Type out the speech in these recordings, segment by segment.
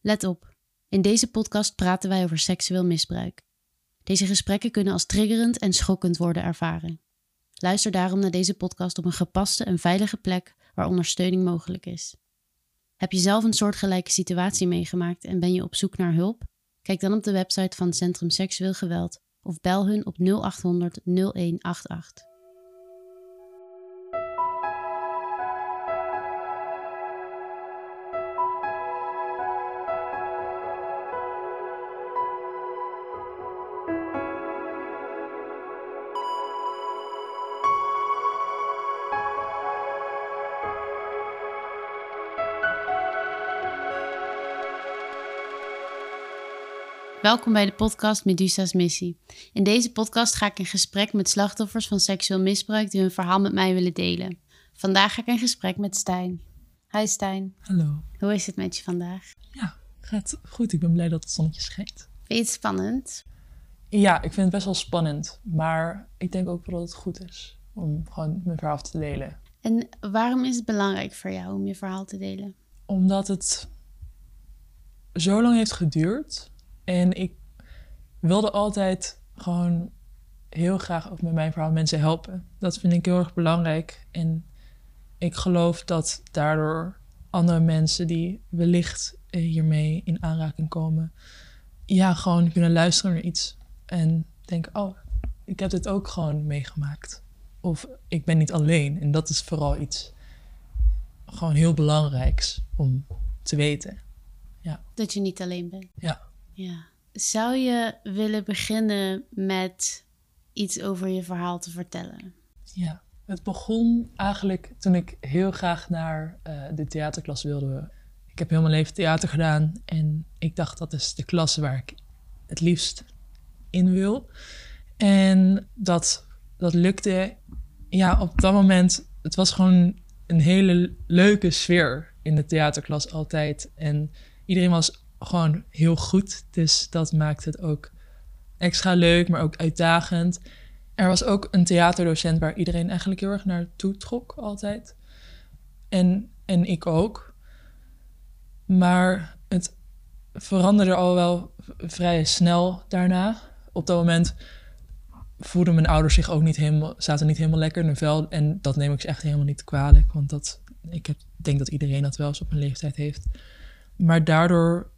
Let op, in deze podcast praten wij over seksueel misbruik. Deze gesprekken kunnen als triggerend en schokkend worden ervaren. Luister daarom naar deze podcast op een gepaste en veilige plek waar ondersteuning mogelijk is. Heb je zelf een soortgelijke situatie meegemaakt en ben je op zoek naar hulp? Kijk dan op de website van Centrum Seksueel Geweld of bel hun op 0800 0188. Welkom bij de podcast Medusa's Missie. In deze podcast ga ik in gesprek met slachtoffers van seksueel misbruik die hun verhaal met mij willen delen. Vandaag ga ik in gesprek met Stijn. Hi Stijn. Hallo. Hoe is het met je vandaag? Ja, gaat goed. Ik ben blij dat het zonnetje schijnt. Vind je het spannend? Ja, ik vind het best wel spannend. Maar ik denk ook wel dat het goed is om gewoon mijn verhaal te delen. En waarom is het belangrijk voor jou om je verhaal te delen? Omdat het zo lang heeft geduurd en ik wilde altijd gewoon heel graag ook met mijn verhaal mensen helpen. Dat vind ik heel erg belangrijk. En ik geloof dat daardoor andere mensen die wellicht eh, hiermee in aanraking komen, ja, gewoon kunnen luisteren naar iets. En denken, oh, ik heb dit ook gewoon meegemaakt. Of ik ben niet alleen. En dat is vooral iets gewoon heel belangrijks om te weten. Ja. Dat je niet alleen bent. Ja. Ja. Zou je willen beginnen met iets over je verhaal te vertellen? Ja, het begon eigenlijk toen ik heel graag naar uh, de theaterklas wilde. Ik heb heel mijn leven theater gedaan en ik dacht dat is de klas waar ik het liefst in wil. En dat, dat lukte. Ja, op dat moment, het was gewoon een hele leuke sfeer in de theaterklas altijd. En iedereen was gewoon heel goed. Dus dat maakt het ook extra leuk, maar ook uitdagend. Er was ook een theaterdocent waar iedereen eigenlijk heel erg naartoe trok altijd. En, en ik ook. Maar het veranderde al wel vrij snel daarna. Op dat moment voelden mijn ouders zich ook niet helemaal, zaten niet helemaal lekker in hun vel. En dat neem ik ze echt helemaal niet kwalijk. Want dat, ik heb, denk dat iedereen dat wel eens op een leeftijd heeft. Maar daardoor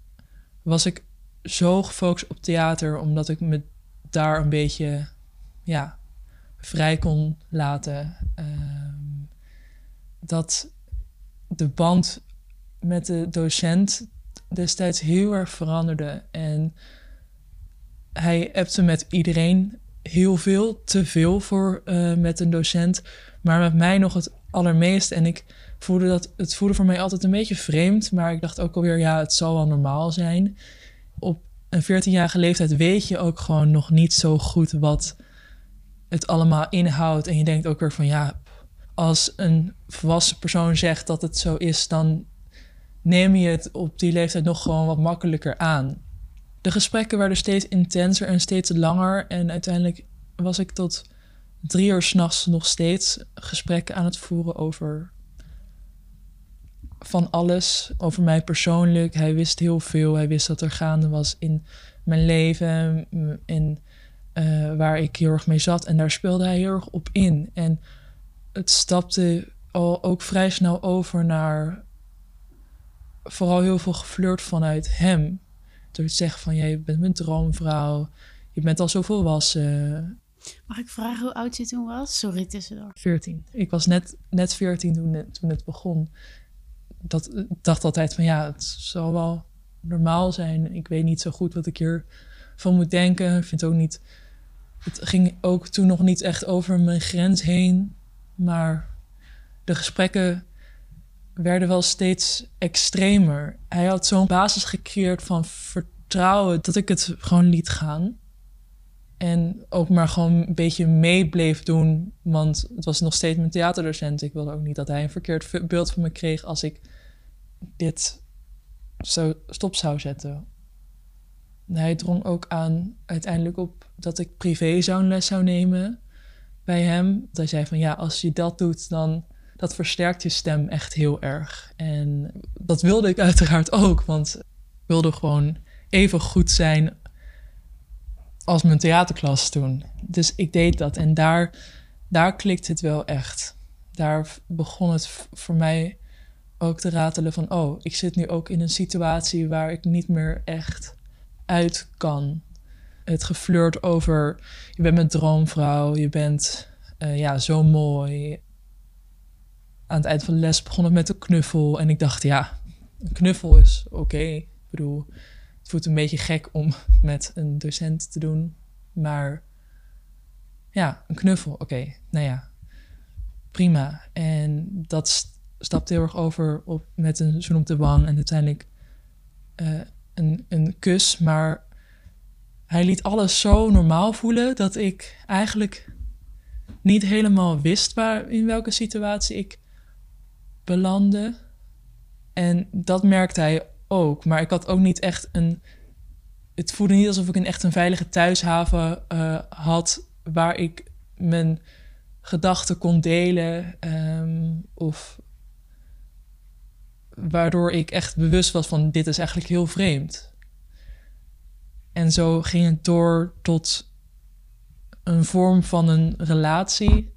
was ik zo gefocust op theater, omdat ik me daar een beetje ja, vrij kon laten. Um, dat de band met de docent destijds heel erg veranderde. En hij appte met iedereen heel veel, te veel voor uh, met een docent, maar met mij nog het allermeest. En ik voelde dat, het voelde voor mij altijd een beetje vreemd, maar ik dacht ook alweer, ja, het zal wel normaal zijn. Op een 14-jarige leeftijd weet je ook gewoon nog niet zo goed wat het allemaal inhoudt. En je denkt ook weer van, ja, als een volwassen persoon zegt dat het zo is, dan neem je het op die leeftijd nog gewoon wat makkelijker aan. De gesprekken werden steeds intenser en steeds langer. En uiteindelijk was ik tot drie uur s'nachts nog steeds gesprekken aan het voeren over van alles. Over mij persoonlijk. Hij wist heel veel. Hij wist wat er gaande was in mijn leven. En uh, waar ik heel erg mee zat. En daar speelde hij heel erg op in. En het stapte al ook vrij snel over naar vooral heel veel geflirt vanuit hem. Door te zeggen van, jij bent mijn droomvrouw. Je bent al zo volwassen. Mag ik vragen hoe oud je toen was? Sorry, tussendoor. 14. Ik was net, net 14 toen, toen het begon. Dat, dacht altijd van, ja, het zal wel normaal zijn. Ik weet niet zo goed wat ik hier van moet denken. Ik vind ook niet... Het ging ook toen nog niet echt over mijn grens heen. Maar de gesprekken werden wel steeds extremer. Hij had zo'n basis gecreëerd van vertrouwen dat ik het gewoon liet gaan. En ook maar gewoon een beetje mee bleef doen. Want het was nog steeds mijn theaterdocent. Ik wilde ook niet dat hij een verkeerd beeld van me kreeg als ik dit zo stop zou zetten. Hij drong ook aan uiteindelijk op dat ik privé les zou nemen bij hem. Hij zei van ja, als je dat doet, dan dat versterkt je stem echt heel erg. En dat wilde ik uiteraard ook, want wilde gewoon even goed zijn als mijn theaterklas toen. Dus ik deed dat en daar, daar klikt het wel echt. Daar begon het voor mij ook te ratelen van... oh, ik zit nu ook in een situatie waar ik niet meer echt uit kan. Het geflirt over, je bent mijn droomvrouw, je bent uh, ja, zo mooi. Aan het eind van de les begon het met een knuffel. En ik dacht, ja, een knuffel is oké. Ik bedoel, het voelt een beetje gek om met een docent te doen. Maar ja, een knuffel, oké. Nou ja, prima. En dat stapt heel erg over op, met een zoen op de wang. En uiteindelijk uh, een, een kus. Maar hij liet alles zo normaal voelen dat ik eigenlijk niet helemaal wist waar, in welke situatie ik belandde. En dat merkte hij ook. Maar ik had ook niet echt een. Het voelde niet alsof ik een echt een veilige thuishaven uh, had waar ik mijn gedachten kon delen. Um, of waardoor ik echt bewust was van dit is eigenlijk heel vreemd. En zo ging het door tot een vorm van een relatie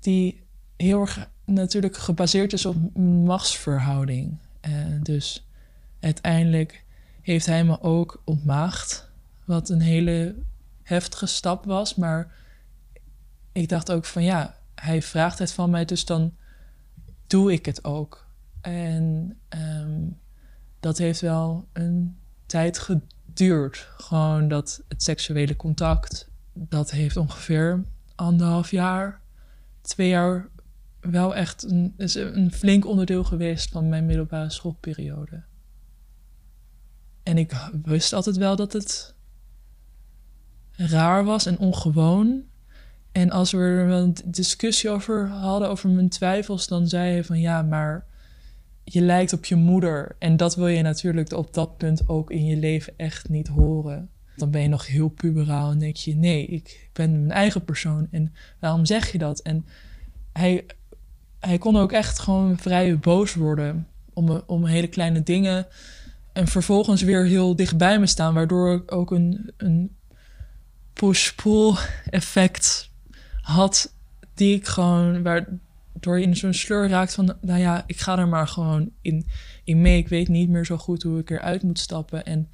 die heel erg natuurlijk gebaseerd is op machtsverhouding. Uh, dus uiteindelijk heeft hij me ook ontmaagd, wat een hele heftige stap was. Maar ik dacht ook van ja, hij vraagt het van mij, dus dan doe ik het ook. En um, dat heeft wel een tijd geduurd. Gewoon dat het seksuele contact, dat heeft ongeveer anderhalf jaar, twee jaar wel echt een, is een flink onderdeel geweest van mijn middelbare schoolperiode. En ik wist altijd wel dat het raar was en ongewoon. En als we er een discussie over hadden, over mijn twijfels, dan zei hij van ja, maar je lijkt op je moeder. En dat wil je natuurlijk op dat punt ook in je leven echt niet horen. Dan ben je nog heel puberaal en denk je: nee, ik ben mijn eigen persoon. En waarom zeg je dat? En hij, hij kon ook echt gewoon vrij boos worden om, om hele kleine dingen. En vervolgens weer heel dichtbij me staan, waardoor ik ook een, een push-pull effect had. Die ik gewoon, waar, door je in zo'n sleur raakt van, nou ja, ik ga er maar gewoon in, in mee. Ik weet niet meer zo goed hoe ik eruit moet stappen. En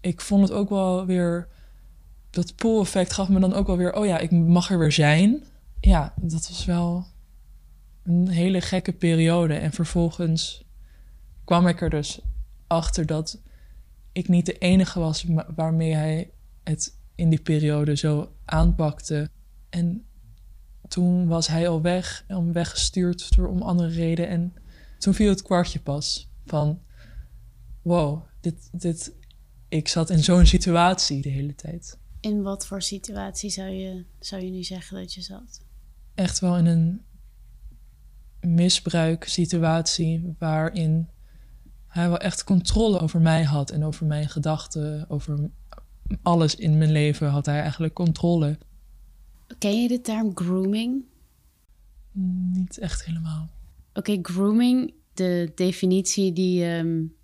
ik vond het ook wel weer, dat pool-effect gaf me dan ook wel weer, oh ja, ik mag er weer zijn. Ja, dat was wel een hele gekke periode. En vervolgens kwam ik er dus achter dat ik niet de enige was waarmee hij het in die periode zo aanpakte. En toen was hij al weg, en weggestuurd door om andere reden. En toen viel het kwartje pas van, wow, dit, dit, ik zat in zo'n situatie de hele tijd. In wat voor situatie zou je, zou je nu zeggen dat je zat? Echt wel in een misbruiksituatie waarin hij wel echt controle over mij had en over mijn gedachten, over alles in mijn leven had hij eigenlijk controle. Ken je de term grooming? Niet echt helemaal. Oké, grooming, de definitie die um,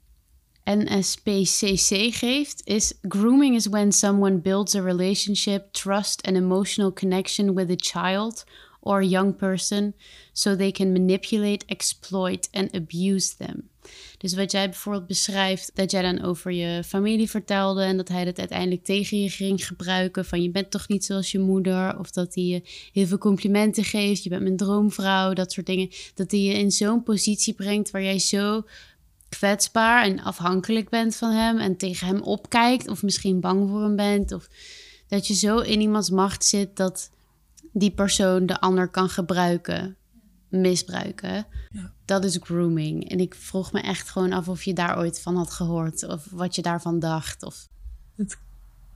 ehm, NSPCC geeft, is grooming is when someone builds a relationship, trust and emotional connection with a child or a young person so they can manipulate, exploit and abuse them. Dus wat jij bijvoorbeeld beschrijft, dat jij dan over je familie vertelde en dat hij dat uiteindelijk tegen je ging gebruiken. Van je bent toch niet zoals je moeder. Of dat hij je heel veel complimenten geeft. Je bent mijn droomvrouw, dat soort dingen. Dat hij je in zo'n positie brengt waar jij zo kwetsbaar en afhankelijk bent van hem. En tegen hem opkijkt of misschien bang voor hem bent. Of dat je zo in iemands macht zit dat die persoon de ander kan gebruiken misbruiken. Ja. Dat is grooming. En ik vroeg me echt gewoon af of je daar ooit van had gehoord. Of wat je daarvan dacht. Of... Het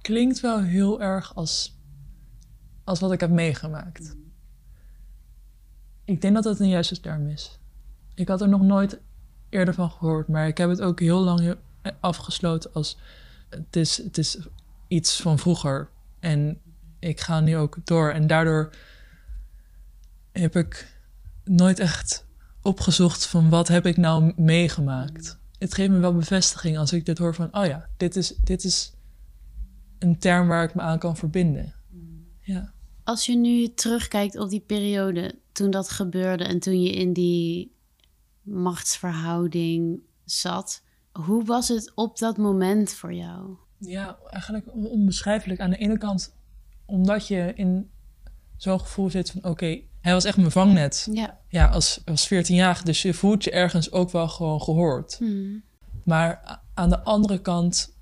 klinkt wel heel erg als, als wat ik heb meegemaakt. Ik denk dat dat een juiste term is. Ik had er nog nooit eerder van gehoord. Maar ik heb het ook heel lang afgesloten als... Het is, het is iets van vroeger. En ik ga nu ook door. En daardoor heb ik nooit echt opgezocht van wat heb ik nou meegemaakt. het geeft me wel bevestiging als ik dit hoor van, oh ja, dit is, dit is een term waar ik me aan kan verbinden. Ja. Als je nu terugkijkt op die periode toen dat gebeurde en toen je in die machtsverhouding zat, hoe was het op dat moment voor jou? Ja, eigenlijk onbeschrijfelijk. Aan de ene kant omdat je in zo'n gevoel zit van oké, hij was echt mijn vangnet. Ja. Ja, als, als 14-jarige, dus je voelt je ergens ook wel gewoon gehoord. Hmm. Maar aan de andere kant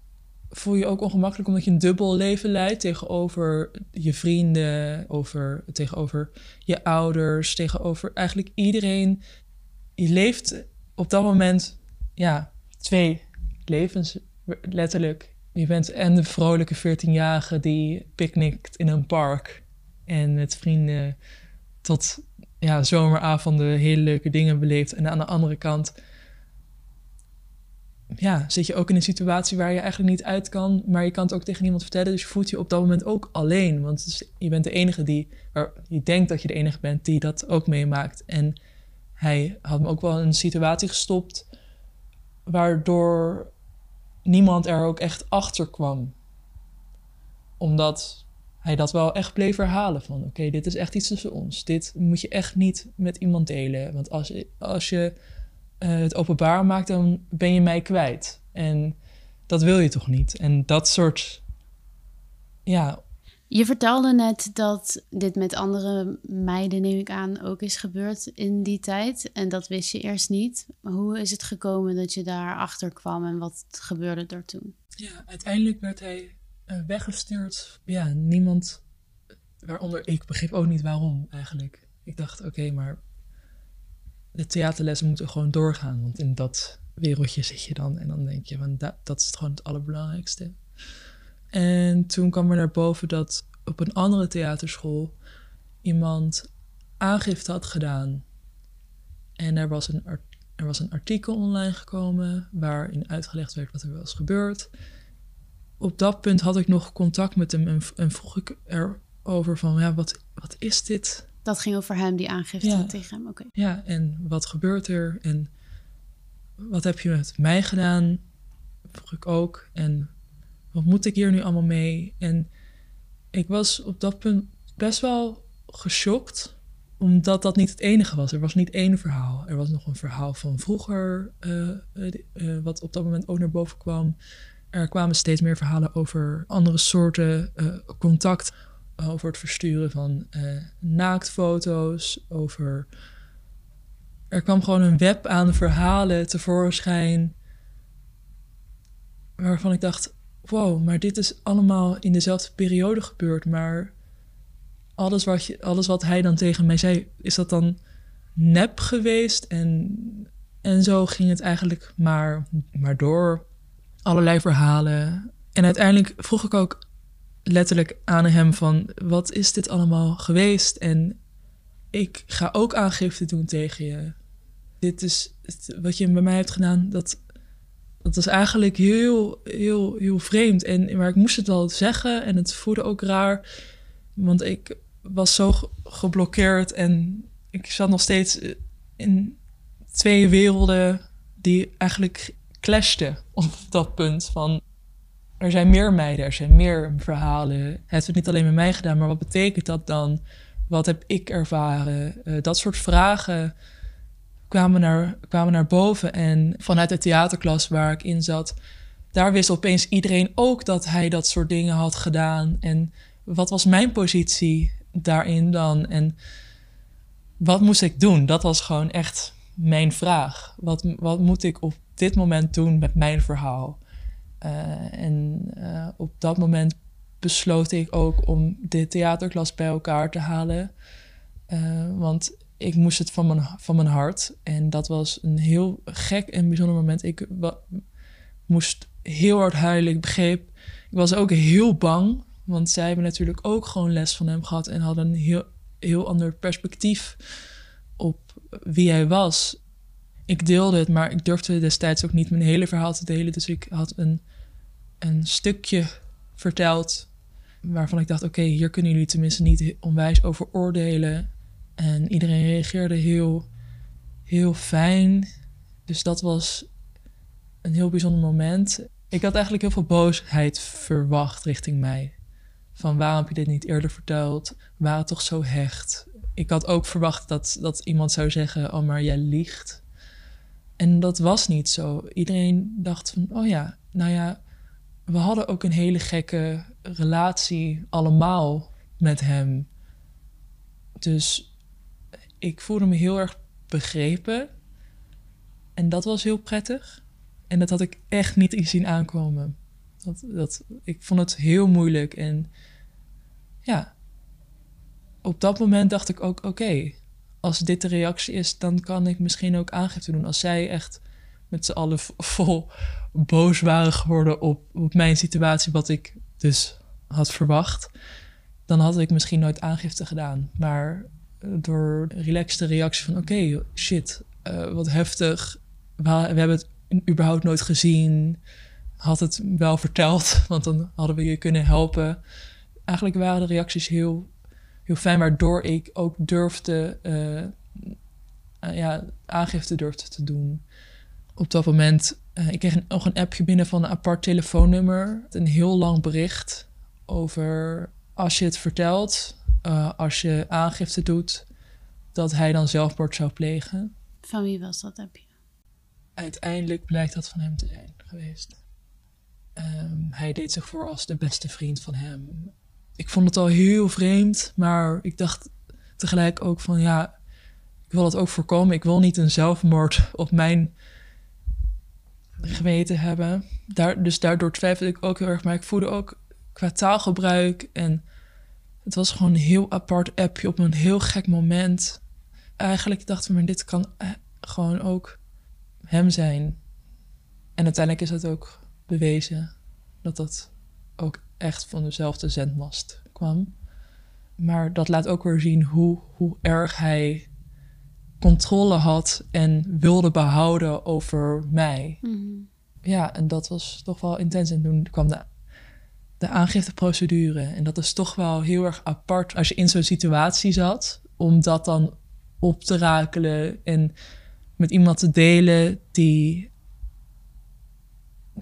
voel je ook ongemakkelijk omdat je een dubbel leven leidt tegenover je vrienden, over, tegenover je ouders, tegenover eigenlijk iedereen. Je leeft op dat moment ja, twee levens, letterlijk. Je bent en de vrolijke 14-jarige die picknickt in een park en met vrienden tot ja, zomeravonden hele leuke dingen beleeft. En aan de andere kant ja, zit je ook in een situatie waar je eigenlijk niet uit kan, maar je kan het ook tegen niemand vertellen. Dus je voelt je op dat moment ook alleen. Want je bent de enige die, je denkt dat je de enige bent die dat ook meemaakt. En hij had me ook wel in een situatie gestopt waardoor niemand er ook echt achter kwam. Omdat hij dat wel echt bleef herhalen van oké, dit is echt iets tussen ons. Dit moet je echt niet met iemand delen. Want als, als je uh, het openbaar maakt, dan ben je mij kwijt. En dat wil je toch niet? En dat soort, ja. Je vertelde net dat dit met andere meiden, neem ik aan, ook is gebeurd in die tijd. En dat wist je eerst niet. Hoe is het gekomen dat je daar achter kwam en wat gebeurde er toen? Ja, uiteindelijk werd hij weggestuurd. Ja, niemand, waaronder ik begreep ook niet waarom eigenlijk. Ik dacht, oké, maar de theaterlessen moeten gewoon doorgaan. Want in dat wereldje zit je dan. En dan denk je, van, dat, dat is gewoon het allerbelangrijkste. En toen kwam er naar boven dat op een andere theaterschool iemand aangifte had gedaan. En er was een, er was een artikel online gekomen waarin uitgelegd werd wat er was gebeurd. Op dat punt had ik nog contact met hem en, en vroeg ik erover van, ja, wat, wat is dit? Dat ging over hem, die aangifte tegen hem. Oké. Ja, en wat gebeurt er? En wat heb je met mij gedaan? Vroeg ik ook. En wat moet ik hier nu allemaal mee? En ik was op dat punt best wel geschokt, omdat dat niet het enige was. Er was niet één verhaal. Er was nog een verhaal van vroeger, uh, uh, wat op dat moment ook naar boven kwam. Er kwamen steeds meer verhalen over andere soorten contact over het versturen van uh, naaktfoto's, over. Er kwam gewoon een web aan verhalen tevoorschijn. Waarvan ik dacht: wow, maar dit is allemaal in dezelfde periode gebeurd. Maar alles wat, je, alles wat hij dan tegen mij zei, is dat dan nep geweest? En, en zo ging het eigenlijk maar, maar door. Allerlei verhalen. En uiteindelijk vroeg ik ook letterlijk aan hem van wat is dit allemaal geweest? En ik ga ook aangifte doen tegen je. Dit is wat je bij mij hebt gedaan. Dat, dat was eigenlijk heel, heel, heel vreemd. En, maar ik moest het wel zeggen en het voelde ook raar. Want ik was zo geblokkeerd en ik zat nog steeds in twee werelden die eigenlijk clashten op dat punt. Van er zijn meer meiden, er zijn meer verhalen. Het heeft het niet alleen met mij gedaan, maar wat betekent dat dan? Wat heb ik ervaren? Uh, dat soort vragen kwamen naar, kwamen naar boven. En vanuit de theaterklas waar ik in zat, daar wist opeens iedereen ook dat hij dat soort dingen had gedaan. En wat was mijn positie daarin dan? En wat moest ik doen? Dat was gewoon echt mijn vraag. Wat, wat moet ik op dit moment doen met mijn verhaal? Uh, en uh, op dat moment besloot ik ook om de theaterklas bij elkaar te halen. Uh, want ik moest het van mijn, van mijn hart. En dat was een heel gek en bijzonder moment. Ik moest heel hard huilen. Ik begreep. Ik was ook heel bang. Want zij hebben natuurlijk ook gewoon les van hem gehad. En hadden een heel, heel ander perspectief op wie hij was ik deelde het, maar ik durfde destijds ook niet mijn hele verhaal te delen. Dus ik had een, een stukje verteld waarvan ik dacht: oké, hier kunnen jullie tenminste niet onwijs over oordelen. En iedereen reageerde heel, heel fijn. Dus dat was een heel bijzonder moment. Ik had eigenlijk heel veel boosheid verwacht richting mij. Van waarom heb je dit niet eerder verteld? Waren toch zo hecht? Ik had ook verwacht dat, dat iemand zou zeggen: Oh, maar jij liegt. En dat was niet zo. Iedereen dacht van: Oh ja, nou ja, we hadden ook een hele gekke relatie allemaal met hem. Dus ik voelde me heel erg begrepen. En dat was heel prettig. En dat had ik echt niet zien aankomen. Dat, dat, ik vond het heel moeilijk. En ja, op dat moment dacht ik ook: oké, als dit de reactie is, dan kan ik misschien ook aangifte doen. Als zij echt met z'n allen vol boos waren geworden op, op mijn situatie, wat ik dus had verwacht, dan had ik misschien nooit aangifte gedaan. Maar door de relaxte reactie van: oké, shit, uh, wat heftig. We, hebben het überhaupt nooit gezien. Had het wel verteld, want dan hadden we je kunnen helpen. Eigenlijk waren de reacties heel, heel fijn, waardoor ik ook durfde, uh, ja, aangifte durfde te doen. Op dat moment, uh, ik kreeg nog een appje binnen van een apart telefoonnummer. Een heel lang bericht over als je het vertelt, uh, als je aangifte doet, dat hij dan zelfmoord zou plegen. Van wie was dat appje? Uiteindelijk blijkt dat van hem te zijn geweest. Um, hij deed zich voor als de beste vriend van hem. Ik vond het al heel vreemd, maar ik dacht tegelijk ook van ja, ik wil het ook voorkomen. Ik wil niet een zelfmoord op mijn geweten hebben. Daar, dus daardoor twijfelde ik ook heel erg. Maar ik voelde ook qua taalgebruik en het was gewoon een heel apart appje op een heel gek moment. Eigenlijk dacht ik, maar dit kan eh, gewoon ook hem zijn. En uiteindelijk is het ook bewezen dat dat echt van dezelfde zendmast kwam. Maar dat laat ook weer zien hoe, hoe erg hij controle had en wilde behouden over mij. Mm. Ja, en dat was toch wel intens. En toen kwam de, de aangifteprocedure. En dat is toch wel heel erg apart als je in zo'n situatie zat, om dat dan op te rakelen en met iemand te delen die,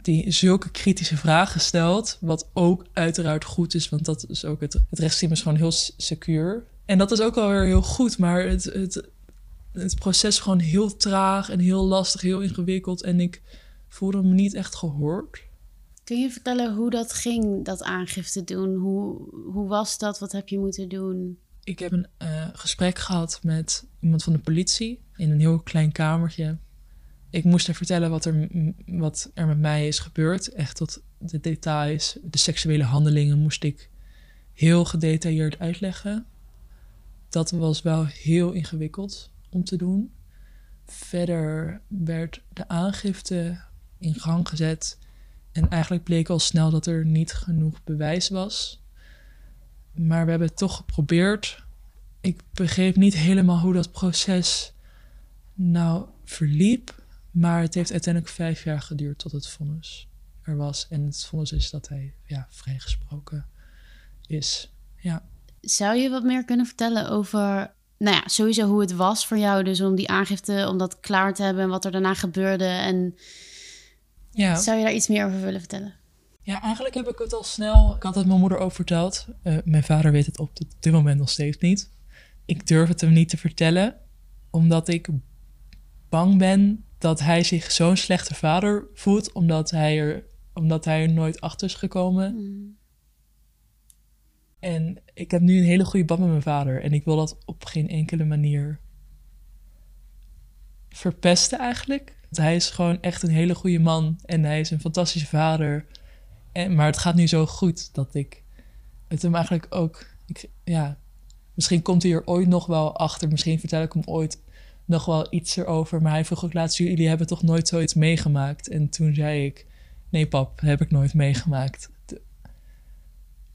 die zulke kritische vragen stelt. Wat ook uiteraard goed is, want dat is ook het, het rechtssysteem is gewoon heel secuur. En dat is ook alweer heel goed, maar het, het, het proces gewoon heel traag en heel lastig, heel ingewikkeld. En ik voelde me niet echt gehoord. Kun je vertellen hoe dat ging, dat aangifte doen? Hoe, hoe was dat? Wat heb je moeten doen? Ik heb een uh, gesprek gehad met iemand van de politie in een heel klein kamertje. Ik moest haar vertellen wat er, wat er met mij is gebeurd. Echt tot de details, de seksuele handelingen moest ik heel gedetailleerd uitleggen. Dat was wel heel ingewikkeld om te doen. Verder werd de aangifte in gang gezet. En eigenlijk bleek al snel dat er niet genoeg bewijs was. Maar we hebben het toch geprobeerd. Ik begreep niet helemaal hoe dat proces nou verliep. Maar het heeft uiteindelijk vijf jaar geduurd tot het vonnis er was. En het vonnis is dat hij ja, vrijgesproken is. Ja. Zou je wat meer kunnen vertellen over nou ja, sowieso hoe het was voor jou. Dus om die aangifte, om dat klaar te hebben en wat er daarna gebeurde. En ja. zou je daar iets meer over willen vertellen? Ja, eigenlijk heb ik het al snel. Ik had het mijn moeder ook verteld. Uh, mijn vader weet het op dit moment nog steeds niet. Ik durf het hem niet te vertellen, omdat ik bang ben dat hij zich zo'n slechte vader voelt, omdat hij er, omdat hij er nooit achter is gekomen. Mm. En ik heb nu een hele goede band met mijn vader. En ik wil dat op geen enkele manier verpesten eigenlijk. Want hij is gewoon echt een hele goede man. En hij is een fantastische vader. En, maar het gaat nu zo goed dat ik het hem eigenlijk ook... Ik, ja, misschien komt hij er ooit nog wel achter. Misschien vertel ik hem ooit nog wel iets erover. Maar hij vroeg ook laatst, jullie hebben toch nooit zoiets meegemaakt? En toen zei ik, nee pap, heb ik nooit meegemaakt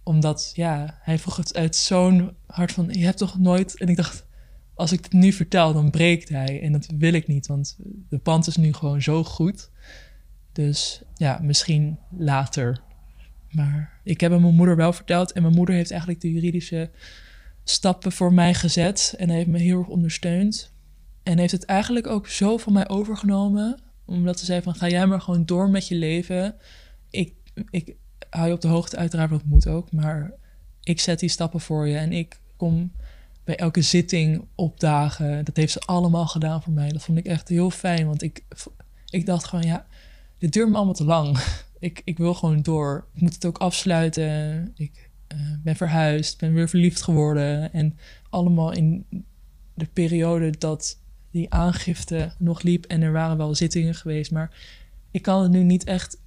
omdat, ja, hij vroeg het uit zo'n hart van, je hebt toch nooit... En ik dacht, als ik het nu vertel, dan breekt hij. En dat wil ik niet, want de pand is nu gewoon zo goed. Dus ja, misschien later. Maar ik heb hem mijn moeder wel verteld. En mijn moeder heeft eigenlijk de juridische stappen voor mij gezet. En heeft me heel erg ondersteund. En heeft het eigenlijk ook zo van mij overgenomen Omdat ze zei van, ga jij maar gewoon door met je leven. Ik, ik hou je op de hoogte, uiteraard wat moet ook. Maar ik zet die stappen voor je en ik kom bij elke zitting opdagen. Dat heeft ze allemaal gedaan voor mij. Dat vond ik echt heel fijn, want ik, ik dacht gewoon, ja, dit duurt me allemaal te lang. ik, ik wil gewoon door. Ik moet het ook afsluiten. Ik uh, ben verhuisd, ben weer verliefd geworden. En allemaal in de periode dat die aangifte nog liep. En er waren wel zittingen geweest, maar ik kan het nu niet echt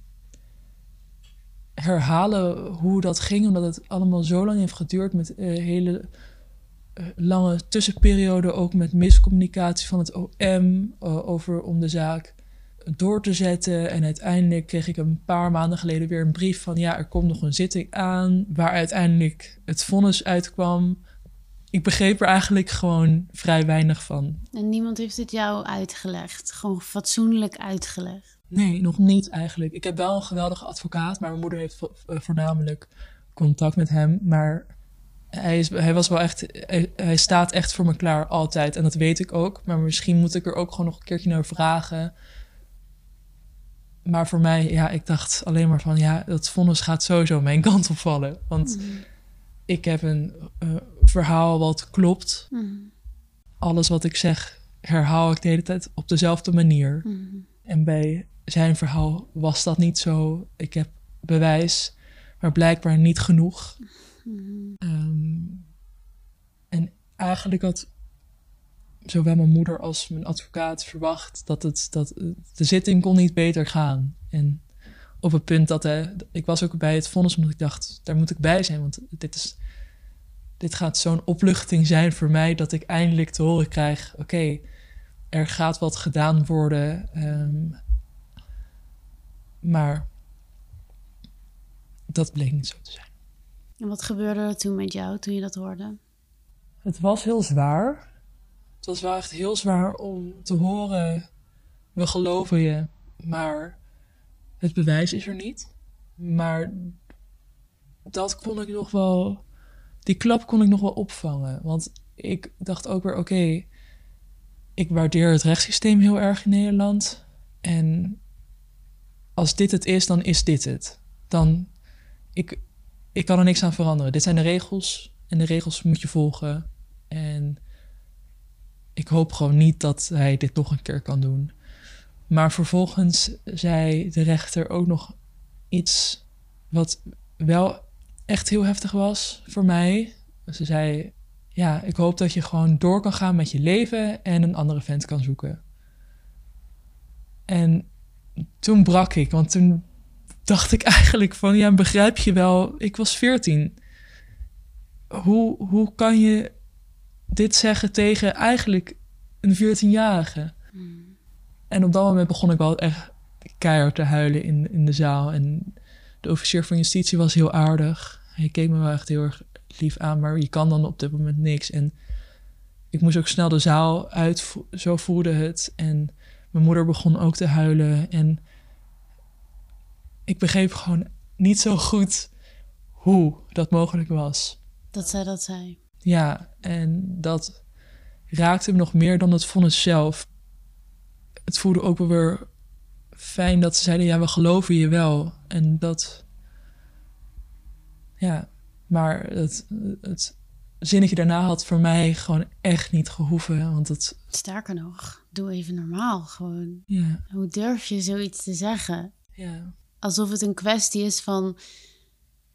herhalen hoe dat ging, omdat het allemaal zo lang heeft geduurd met uh, hele uh, lange tussenperiode, ook met miscommunicatie van het OM uh, over om de zaak door te zetten. En uiteindelijk kreeg ik een paar maanden geleden weer een brief van ja, er komt nog een zitting aan, waar uiteindelijk het vonnis uitkwam. Ik begreep er eigenlijk gewoon vrij weinig van. En niemand heeft het jou uitgelegd, gewoon fatsoenlijk uitgelegd. Nee, nog niet eigenlijk. Ik heb wel een geweldige advocaat, maar mijn moeder heeft vo voornamelijk contact met hem. Maar hij, is, hij was wel echt, hij, hij, staat echt voor me klaar altijd. En dat weet ik ook. Maar misschien moet ik er ook gewoon nog een keertje naar vragen. Maar voor mij, ja, ik dacht alleen maar van, ja, dat vonnis gaat sowieso mijn kant opvallen. Want mm. Ik heb een uh, verhaal wat klopt. Mm. Alles wat ik zeg, herhaal ik de hele tijd op dezelfde manier. Mm. En bij zijn verhaal was dat niet zo. Ik heb bewijs, maar blijkbaar niet genoeg. Mm. Um, en eigenlijk had zowel mijn moeder als mijn advocaat verwacht dat, het, dat de zitting kon niet beter gaan. En op het punt dat hij, ik was ook bij het vonnis omdat ik dacht, daar moet ik bij zijn, want dit, is, dit gaat zo'n opluchting zijn voor mij dat ik eindelijk te horen krijg, oké, okay, er gaat wat gedaan worden, um, maar dat bleek niet zo te zijn. En wat gebeurde er toen met jou toen je dat hoorde? Het was heel zwaar. Het was wel echt heel zwaar om te horen, we geloven je, maar het bewijs is er niet. Maar dat kon ik nog wel, die klap kon ik nog wel opvangen. Want ik dacht ook weer, oké, ik waardeer het rechtssysteem heel erg in Nederland. En als dit het is, dan is dit het. Dan, ik, ik kan er niks aan veranderen. Dit zijn de regels en de regels moet je volgen. En ik hoop gewoon niet dat hij dit nog een keer kan doen. Maar vervolgens zei de rechter ook nog iets wat wel echt heel heftig was voor mij. Ze zei: Ja, ik hoop dat je gewoon door kan gaan met je leven en een andere vent kan zoeken. En toen brak ik, want toen dacht ik eigenlijk van, ja, begrijp je wel, ik was veertien. Hoe, hoe kan je dit zeggen tegen eigenlijk een 14-jarige? Mm. En op dat moment begon ik wel echt keihard te huilen in, in de zaal. En de officier van justitie was heel aardig. Hij keek me wel echt heel erg lief aan, maar je kan dan op dit moment niks. En ik moest ook snel de zaal uit, zo voelde het. En mijn moeder begon ook te huilen. En ik begreep gewoon niet zo goed hoe dat mogelijk was. Dat zij dat zei. Ja, en dat raakte me nog meer dan het vonnis zelf. Het voelde ook wel weer fijn dat ze zeiden: ja, we geloven je wel. En dat. Ja, maar het, het zinnetje daarna had voor mij gewoon echt niet gehoeven. Want het... Sterker nog, doe even normaal gewoon. Ja. Hoe durf je zoiets te zeggen? Ja. Alsof het een kwestie is van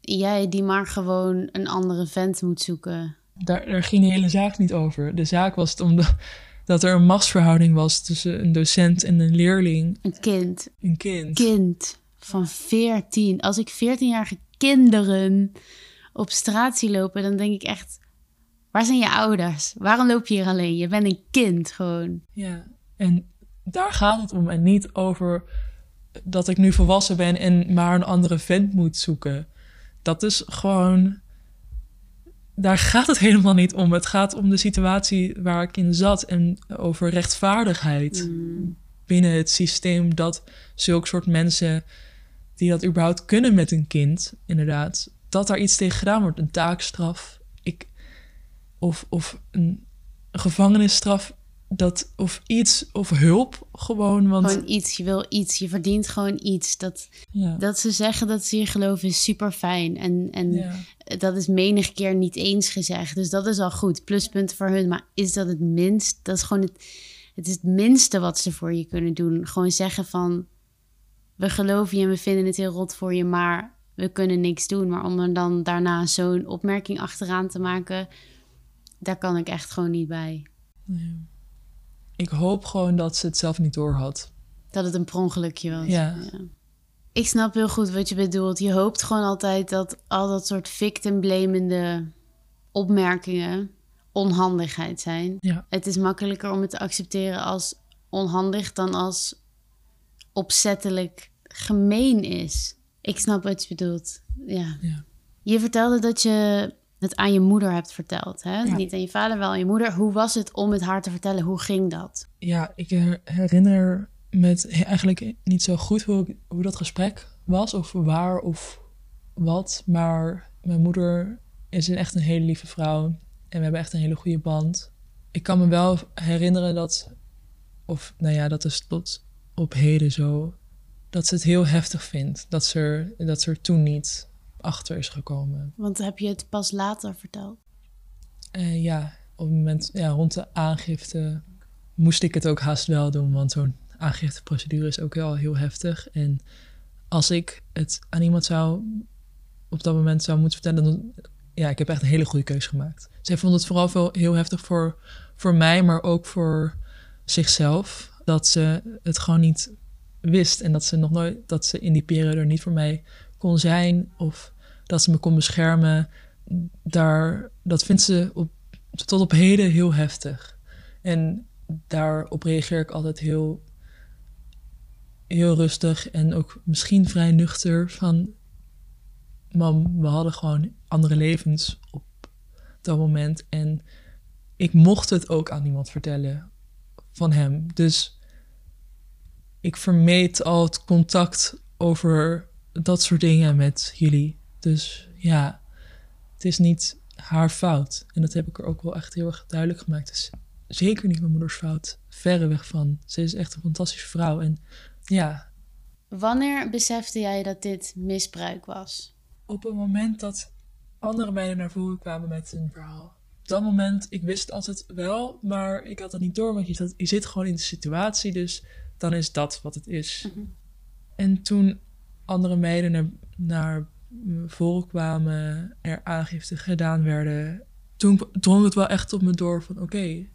jij die maar gewoon een andere vent moet zoeken. Daar, daar ging de hele zaak niet over. De zaak was het om dat er een machtsverhouding was tussen een docent en een leerling. Een kind. Een kind. Kind van 14. Als ik 14-jarige kinderen op straat zie lopen, dan denk ik echt: waar zijn je ouders? Waarom loop je hier alleen? Je bent een kind gewoon. Ja, en daar gaat het om. En niet over dat ik nu volwassen ben en maar een andere vent moet zoeken. Dat is gewoon. Daar gaat het helemaal niet om. Het gaat om de situatie waar ik in zat en over rechtvaardigheid mm. binnen het systeem. Dat zulke soort mensen die dat überhaupt kunnen met een kind, inderdaad, dat daar iets tegen gedaan wordt. Een taakstraf ik, of, of een gevangenisstraf dat of iets of hulp gewoon. Want Gewoon iets, je wil iets, je verdient gewoon iets. Dat, ja, dat ze zeggen dat ze je geloven is super fijn. En, en ja, dat is menig keer niet eens gezegd. Dus dat is al goed. Pluspunt voor hun. Maar is dat het minst? Dat is gewoon het, het, is het minste wat ze voor je kunnen doen. Gewoon zeggen van... We geloven je en we vinden het heel rot voor je, maar we kunnen niks doen. Maar om er dan daarna zo'n opmerking achteraan te maken... Daar kan ik echt gewoon niet bij. Ik hoop gewoon dat ze het zelf niet door had. Dat het een prongelukje was. Ja. Ik snap heel goed wat je bedoelt. Je hoopt gewoon altijd dat al dat soort victim-blamende opmerkingen onhandigheid zijn. Ja. Het is makkelijker om het te accepteren als onhandig dan als opzettelijk gemeen is. Ik snap wat je bedoelt. Ja. Ja. Je vertelde dat je het aan je moeder hebt verteld. Hè? Ja. Niet aan je vader, wel aan je moeder. Hoe was het om het haar te vertellen? Hoe ging dat? Ja, ik her- herinner me eigenlijk niet zo goed hoe, ik- hoe dat gesprek was, of waar of wat. Maar mijn moeder is echt een hele lieve vrouw en we hebben echt een hele goede band. Ik kan me wel herinneren dat, of nou ja, dat is tot op heden zo, dat ze het heel heftig vindt. Dat ze dat ze er toen niet achter is gekomen. Want heb je het pas later verteld? Eh, ja, op het moment ja, rond de aangifte moest ik het ook haast wel doen, want zo'n aangifteprocedure is ook wel heel heftig. En als ik het aan iemand zou op dat moment zou moeten vertellen, dan ja, ik heb echt een hele goede keuze gemaakt. Zij vond het vooral veel, heel heftig voor, voor mij, maar ook voor zichzelf. Dat ze het gewoon niet wist en dat ze nog nooit, dat ze in die periode er niet voor mij kon zijn of dat ze me kon beschermen daar, dat vindt ze tot op heden heel heftig. En daarop reageer ik altijd heel, heel rustig en ook misschien vrij nuchter van... Mam, we hadden gewoon andere levens op dat moment. En ik mocht het ook aan niemand vertellen van hem. Dus ik vermeed al het contact over dat soort dingen met jullie. Dus ja, het is niet haar fout. En dat heb ik er ook wel echt heel erg duidelijk gemaakt. Het is zeker niet mijn moeders fout. Verreweg van. Ze is echt een fantastische vrouw. En ja, Wanneer besefte jij dat dit misbruik was? op het moment dat andere meiden naar voren kwamen met een verhaal. Op dat moment, ik wist het altijd wel, maar ik had het niet door, want je, zat, je zit gewoon in de situatie, dus dan is dat wat het is. Mhm. En toen andere meiden naar, naar voren kwamen, er aangifte gedaan werden, toen drong het wel echt op me door van oké,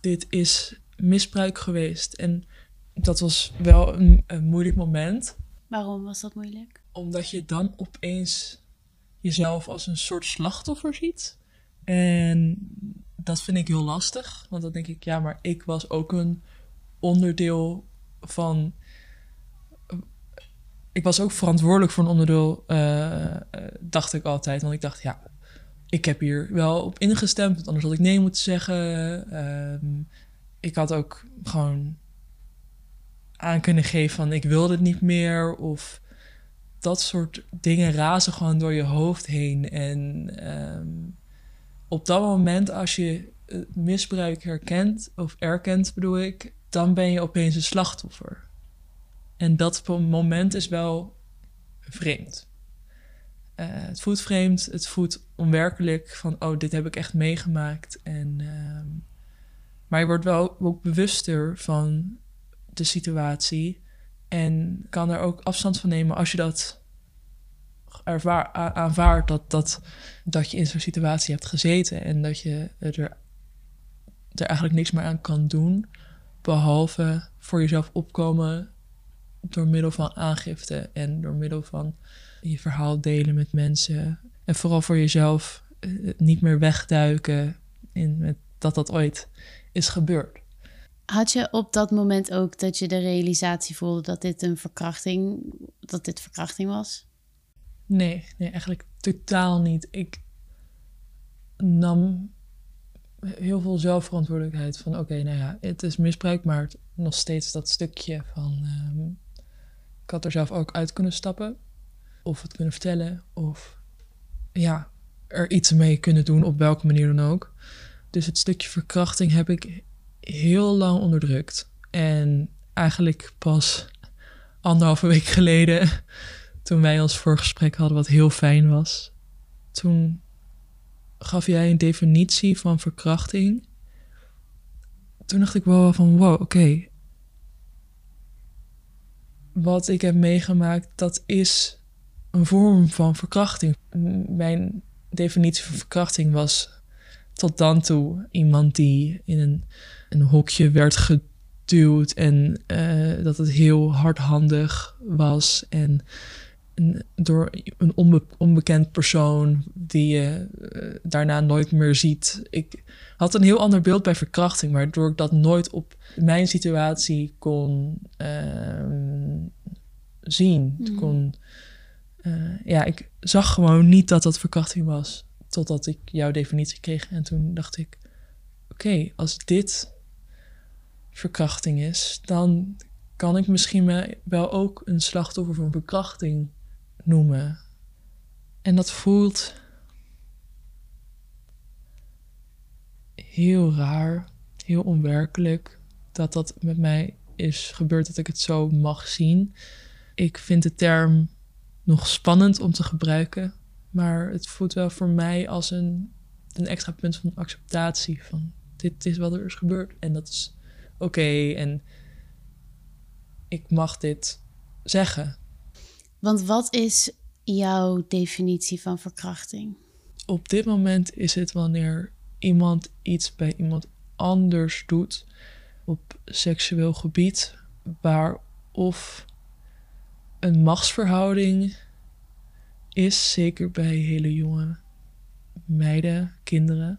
dit is misbruik geweest. En dat was wel een, een moeilijk moment Waarom was dat moeilijk? omdat je dan opeens jezelf als een soort slachtoffer ziet. En dat vind ik heel lastig. Want dan denk ik, ja, maar ik was ook een onderdeel van. Ik was ook verantwoordelijk voor een onderdeel, eh, eh, dacht ik altijd. Want ik dacht, ja, ik heb hier wel op ingestemd, want anders had ik nee moeten zeggen. Ehm, ik had ook gewoon aan kunnen geven van ik wil dit niet meer. Of dat soort dingen razen gewoon door je hoofd heen. En ehm, op dat moment, als je misbruik herkent, of erkent bedoel ik, dan ben je opeens een slachtoffer. En dat moment is wel vreemd. Eh, het voelt vreemd, het voelt onwerkelijk van, oh, dit heb ik echt meegemaakt. En, ehm, maar je wordt wel ook bewuster van de situatie en kan er ook afstand van nemen als je dat ervaar, aanvaardt dat, dat, dat je in zo'n situatie hebt gezeten en dat je er, er eigenlijk niks meer aan kan doen, behalve voor jezelf opkomen door middel van aangifte en door middel van je verhaal delen met mensen. En vooral voor jezelf eh, niet meer wegduiken in met dat dat ooit is gebeurd. Had je op dat moment ook dat je de realisatie voelde dat dit een verkrachting, dat dit verkrachting was? Nee, nee, eigenlijk totaal niet. Ik nam heel veel zelfverantwoordelijkheid van oké, nou ja, het is misbruik, maar nog steeds dat stukje van ehm, ik had er zelf ook uit kunnen stappen of het kunnen vertellen of ja, er iets mee kunnen doen op welke manier dan ook. Dus het stukje verkrachting heb ik heel lang onderdrukt. En eigenlijk pas anderhalve week geleden, toen wij ons voorgesprek hadden, wat heel fijn was, toen gaf jij een definitie van verkrachting. Toen dacht ik wel van wow, oké. Wat ik heb meegemaakt, dat is een vorm van verkrachting. Mijn definitie van verkrachting was tot dan toe iemand die in een, een hokje werd geduwd en uh, dat het heel hardhandig was en door een onbe, onbekend persoon die je uh, daarna nooit meer ziet. Ik had een heel ander beeld bij verkrachting, waardoor ik dat nooit op mijn situatie kon uh, zien. Mm. Kon, uh, ja, ik zag gewoon niet dat dat verkrachting was. Totdat ik jouw definitie kreeg. En toen dacht ik: oké, okay, als dit verkrachting is, dan kan ik misschien wel ook een slachtoffer van verkrachting noemen. En dat voelt heel raar, heel onwerkelijk dat dat met mij is gebeurd, dat ik het zo mag zien. Ik vind de term nog spannend om te gebruiken, maar het voelt wel voor mij als een, een extra punt van acceptatie van dit is wat er is gebeurd en dat is oké en ik mag dit zeggen. Want wat is jouw definitie van verkrachting? Op dit moment is het wanneer iemand iets bij iemand anders doet op seksueel gebied, waar of een machtsverhouding is, zeker bij hele jonge meiden, kinderen,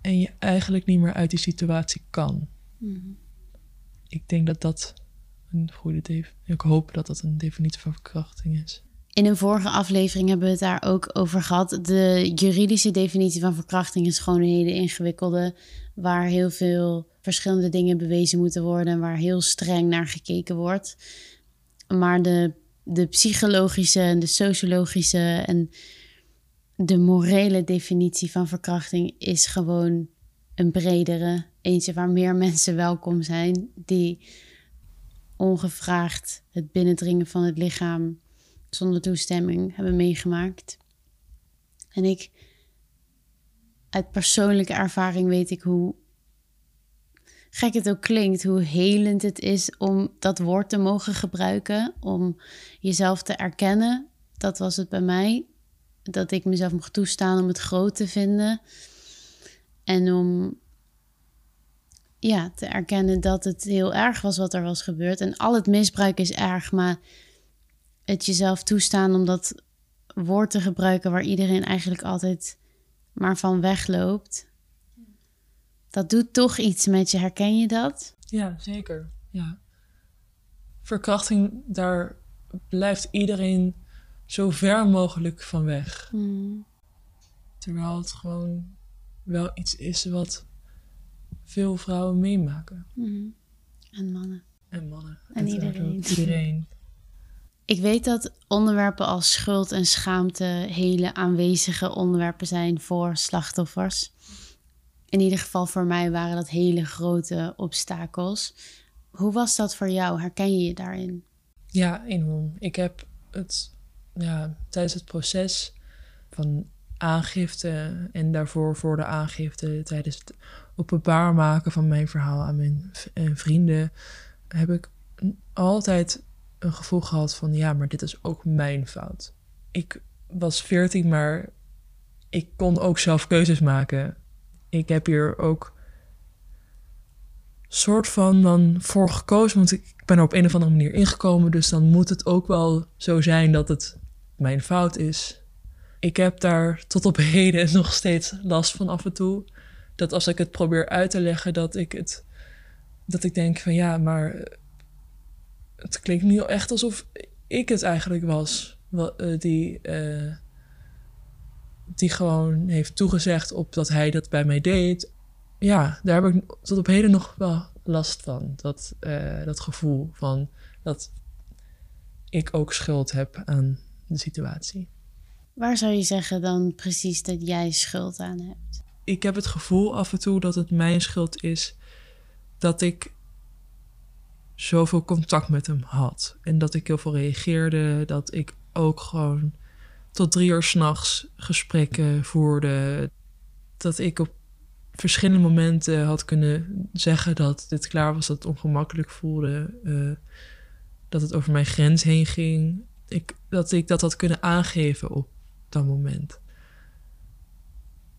en je eigenlijk niet meer uit die situatie kan. Mm. Ik denk dat dat een goede. Ik hoop dat dat een definitie van verkrachting is. In een vorige aflevering hebben we het daar ook over gehad. De juridische definitie van verkrachting is gewoon een hele ingewikkelde, waar heel veel verschillende dingen bewezen moeten worden, waar heel streng naar gekeken wordt. Maar de, de psychologische en de sociologische en de morele definitie van verkrachting is gewoon een bredere. Eentje waar meer mensen welkom zijn die ongevraagd het binnendringen van het lichaam zonder toestemming hebben meegemaakt. En ik, uit persoonlijke ervaring weet ik hoe gek het ook klinkt, hoe helend het is om dat woord te mogen gebruiken, om jezelf te erkennen. Dat was het bij mij, dat ik mezelf mocht toestaan om het groot te vinden en om ja, te erkennen dat het heel erg was wat er was gebeurd. En al het misbruik is erg, maar het jezelf toestaan om dat woord te gebruiken waar iedereen eigenlijk altijd maar van wegloopt. Dat doet toch iets met je. Herken je dat? Ja, zeker. Ja. Verkrachting, daar blijft iedereen zo ver mogelijk van weg. Hmm. Terwijl het gewoon wel iets is wat veel vrouwen meemaken. Hmm. En mannen. En mannen. En iedereen. iedereen. Ik weet dat onderwerpen als schuld en schaamte hele aanwezige onderwerpen zijn voor slachtoffers. In ieder geval voor mij waren dat hele grote obstakels. Hoe was dat voor jou? Herken je je daarin? Ja, enorm. Ik heb het ja, tijdens het proces van aangifte en daarvoor voor de aangifte, tijdens het openbaar maken van mijn verhaal aan mijn vrienden, heb ik altijd een gevoel gehad van ja, maar dit is ook mijn fout. Ik was veertien, maar ik kon ook zelf keuzes maken. Ik heb hier ook soort van dan voor gekozen, want ik ben er op een of andere manier ingekomen, dus dan moet het ook wel zo zijn dat het mijn fout is. Ik heb daar tot op heden nog steeds last van af en toe. Dat als ik het probeer uit te leggen, dat ik het. Dat ik denk van ja, maar het klinkt niet echt alsof ik het eigenlijk was. Eh, die, uh, die gewoon heeft toegezegd op dat hij dat bij mij deed. Ja, daar heb ik tot op heden nog wel last van. Dat, dat gevoel van dat ik ook schuld heb aan de situatie. Waar zou je zeggen dan precies dat jij schuld aan hebt? Ik heb het gevoel af en toe dat het mijn schuld is dat ik zoveel contact met hem had. En dat ik heel veel reageerde. Dat ik ook gewoon tot drie uur s'nachts gesprekken voerde. Dat ik op verschillende momenten had kunnen zeggen dat dit klaar was, dat het ongemakkelijk voelde. eh, dat het over mijn grens heen ging. Ik, dat ik dat had kunnen aangeven op dat moment.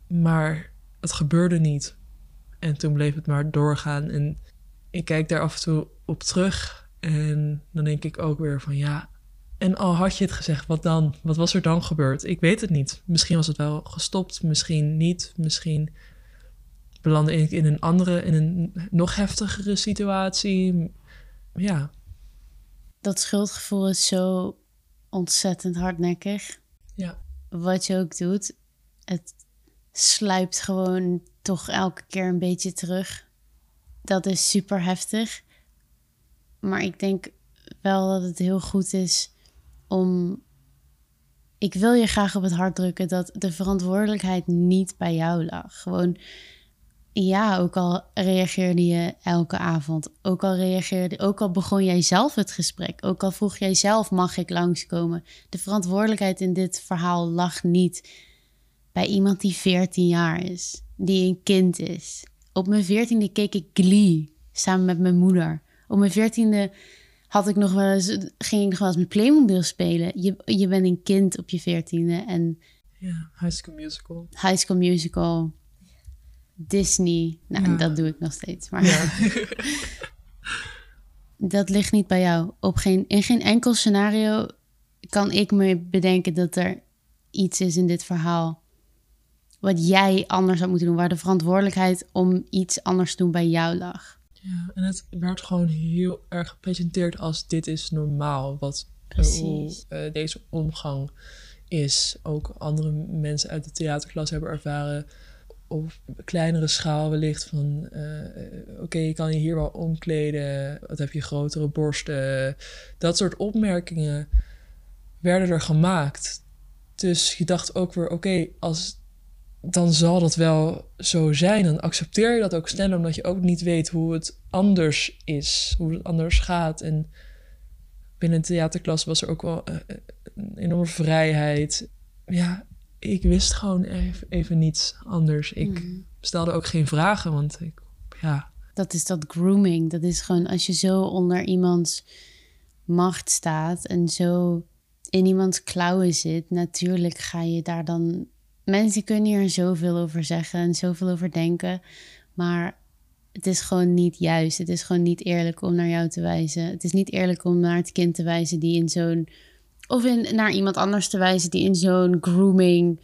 Maar het gebeurde niet. En toen bleef het maar doorgaan. En ik kijk daar af en toe op terug. En dan denk ik ook weer van ja. En al had je het gezegd, wat dan? Wat was er dan gebeurd? Ik weet het niet. Misschien was het wel gestopt, misschien niet. Misschien belandde ik in een andere, in een nog heftigere situatie. Ja, Dat schuldgevoel is zo ontzettend hardnekkig. ja, Wat je ook doet, het sluipt gewoon toch elke keer een beetje terug. Dat is super heftig. Maar ik denk wel dat het heel goed is om. Ik wil je graag op het hart drukken dat de verantwoordelijkheid niet bij jou lag. Gewoon, ja, ook al reageerde je elke avond, ook al reageerde, ook al begon jij zelf het gesprek, ook al vroeg jij zelf, mag ik langskomen? De verantwoordelijkheid in dit verhaal lag niet bij iemand die 14 jaar is, die een kind is. Op mijn 14e keek ik Glee samen met mijn moeder. Op mijn 14e had ik nog wel eens, ging ik nog wel eens met Playmobil spelen. Je, je bent een kind op je 14e en ja. High School Musical. High School Musical, Disney. Nou, Ja. dat doe ik nog steeds. Maar Ja. dat ligt niet bij jou. Op geen, in geen enkel scenario kan ik me bedenken dat er iets is in dit verhaal. Wat jij anders had moeten doen. Waar de verantwoordelijkheid om iets anders te doen bij jou lag. Ja, en het werd gewoon heel erg gepresenteerd als dit is normaal. Wat eh, Precies. hoe eh, deze omgang is. Ook andere mensen uit de theaterklas hebben ervaren. Op kleinere schaal wellicht van... eh, Oké, je kan je hier wel omkleden. Wat heb je grotere borsten? Dat soort opmerkingen werden er gemaakt. Dus je dacht ook weer... Oké, als dan zal dat wel zo zijn. Dan accepteer je dat ook sneller, omdat je ook niet weet hoe het anders is, hoe het anders gaat. En binnen de theaterklas was er ook wel eh, een enorme vrijheid. Ja, ik wist gewoon even, even niets anders. Ik stelde ook geen vragen, want ik, ja, Dat is dat grooming. Dat is gewoon als je zo onder iemands macht staat en zo in iemands klauwen zit. Natuurlijk ga je daar dan. Mensen kunnen hier zoveel over zeggen en zoveel over denken. Maar het is gewoon niet juist. Het is gewoon niet eerlijk om naar jou te wijzen. Het is niet eerlijk om naar het kind te wijzen die in zo'n. Of in, naar iemand anders te wijzen die in zo'n grooming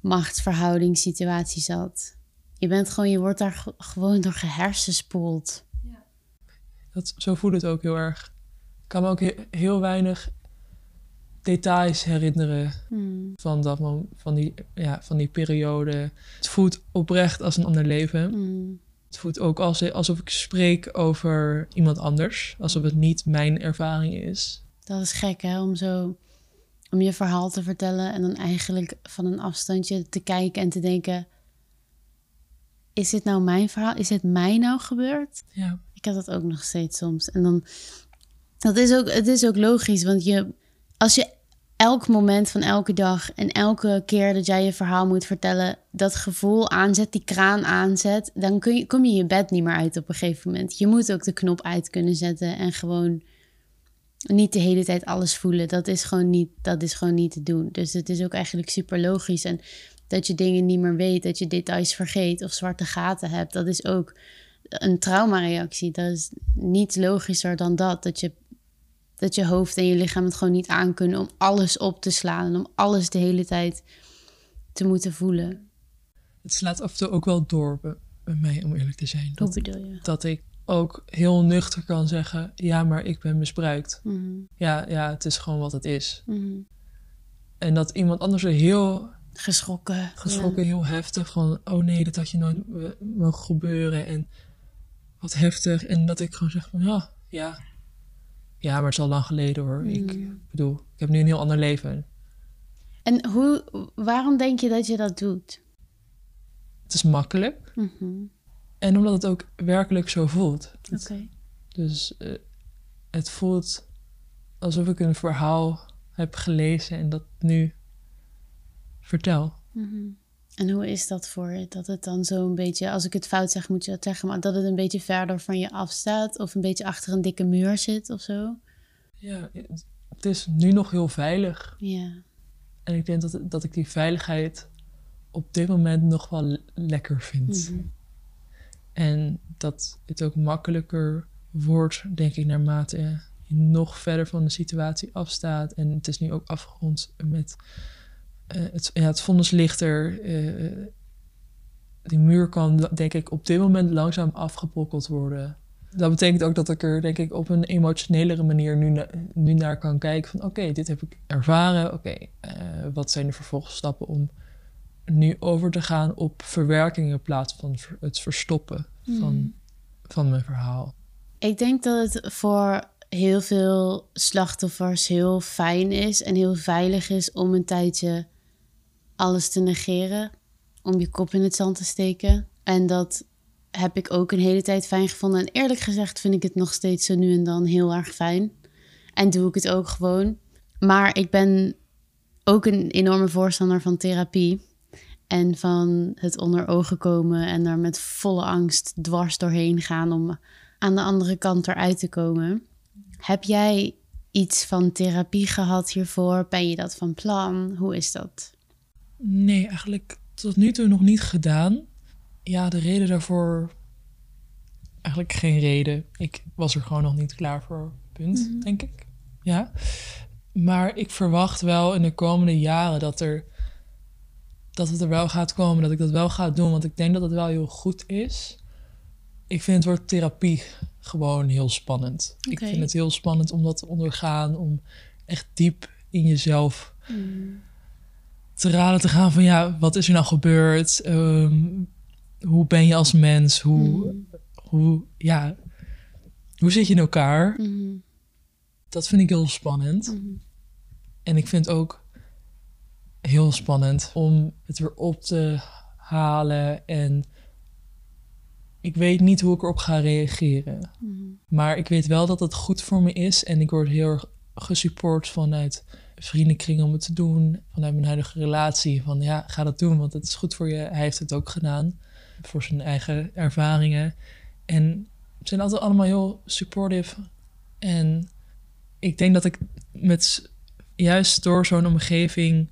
machtsverhoudingssituatie zat. Je bent gewoon, je wordt daar ge- gewoon door gehersenspoeld. dat, zo voelde het ook heel erg. Ik kan me ook he- heel weinig details herinneren Hmm. van, dat van, die, ja, van die periode. Het voelt oprecht als een ander leven. Hmm. Het voelt ook als, alsof ik spreek over iemand anders. Alsof het niet mijn ervaring is. Dat is gek, hè? Om zo om je verhaal te vertellen en dan eigenlijk van een afstandje te kijken en te denken: is dit nou mijn verhaal? Is het mij nou gebeurd? Ja, Ik heb dat ook nog steeds soms. En dan, dat is ook, het is ook logisch, want je, als je elk moment van elke dag en elke keer dat jij je verhaal moet vertellen, dat gevoel aanzet, die kraan aanzet, dan kun je, kom je je bed niet meer uit op een gegeven moment. Je moet ook de knop uit kunnen zetten en gewoon niet de hele tijd alles voelen. Dat is gewoon niet, dat is gewoon niet te doen. Dus het is ook eigenlijk super logisch. En dat je dingen niet meer weet, dat je details vergeet of zwarte gaten hebt, dat is ook een traumareactie. Dat is niets logischer dan dat. Dat je, dat je hoofd en je lichaam het gewoon niet aankunnen om alles op te slaan en om alles de hele tijd te moeten voelen. het slaat af en toe ook wel door bij, mij, om eerlijk te zijn. Hoe Dat, bedoel je? dat ik ook heel nuchter kan zeggen: ja, maar ik ben misbruikt. Mhm, Ja, ja, het is gewoon wat het is. mhm. En dat iemand anders er heel Geschrokken. geschrokken, heel heftig van: oh nee, dat had je nooit eh, mogen gebeuren. En wat heftig. En dat ik gewoon zeg: van ja, ja. Ja, maar het is al lang geleden hoor. Ik bedoel, ik heb nu een heel ander leven. En hoe, waarom denk je dat je dat doet? het is makkelijk. Mhm. En omdat het ook werkelijk zo voelt. Het- Oké. Dus eh, het voelt alsof ik een verhaal heb gelezen en dat nu vertel. Mhm. En hoe is dat voor je? Dat het dan zo een beetje, als ik het fout zeg, moet je dat zeggen, maar dat het een beetje verder van je afstaat of een beetje achter een dikke muur zit of zo? Ja, het- is nu nog heel veilig. Ja. En ik denk dat, dat ik die veiligheid op dit moment nog wel le- lekker vind. Mhm. En dat het ook makkelijker wordt, denk ik, naarmate je nog verder van de situatie afstaat. En het is nu ook afgerond met het, ja, het vonnis lichter. eh, die muur kan, denk ik, op dit moment langzaam afgebrokkeld worden. Dat betekent ook dat ik er, denk ik, op een emotionelere manier nu, na- nu naar kan kijken. Van oké, dit heb ik ervaren. Oké, eh, wat zijn de vervolgstappen om nu over te gaan op verwerking in plaats van het verstoppen van, Mhm. van mijn verhaal. Ik denk dat het voor heel veel slachtoffers heel fijn is en heel veilig is om een tijdje alles te negeren, om je kop in het zand te steken. En dat heb ik ook een hele tijd fijn gevonden. En eerlijk gezegd vind ik het nog steeds zo nu en dan heel erg fijn. En doe ik het ook gewoon. Maar ik ben ook een enorme voorstander van therapie. En van het onder ogen komen en er met volle angst dwars doorheen gaan om aan de andere kant eruit te komen. Heb jij iets van therapie gehad hiervoor? Ben je dat van plan? Hoe is dat? Nee, eigenlijk tot nu toe nog niet gedaan. Ja, de reden daarvoor. Eigenlijk geen reden. Ik was er gewoon nog niet klaar voor. Punt, Mhm. denk ik. Ja. Maar ik verwacht wel in de komende jaren dat er. Dat het er wel gaat komen, dat ik dat wel ga doen. Want ik denk dat het wel heel goed is. Ik vind het woord therapie gewoon heel spannend. Ik vind het heel spannend om dat te ondergaan. Om echt diep in jezelf te raden te gaan van ja, wat is er nou gebeurd? Ehm, hoe ben je als mens? Hoe, hoe, ja, hoe zit je in elkaar? Mhm. Dat vind ik heel spannend. Mhm. En ik vind ook heel spannend om het weer op te halen. En ik weet niet hoe ik erop ga reageren. Mhm. Maar ik weet wel dat het goed voor me is. En ik word heel erg gesupport vanuit vriendenkring om het te doen. Vanuit mijn huidige relatie. Van ja, ga dat doen, want het is goed voor je. Hij heeft het ook gedaan. Voor zijn eigen ervaringen. En ze zijn altijd allemaal heel supportive. En ik denk dat ik met juist door zo'n omgeving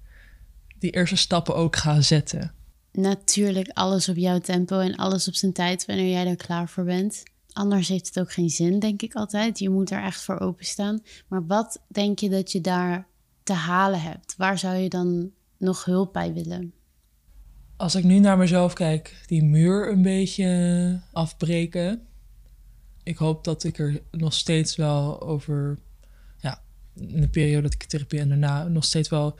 die eerste stappen ook ga zetten. Natuurlijk alles op jouw tempo en alles op zijn tijd wanneer jij er klaar voor bent. Anders heeft het ook geen zin, denk ik altijd. Je moet er echt voor openstaan. Maar wat denk je dat je daar te halen hebt? Waar zou je dan nog hulp bij willen? Als ik nu naar mezelf kijk, die muur een beetje afbreken. Ik hoop dat ik er nog steeds wel over, ja, in de periode dat ik therapie en daarna nog steeds wel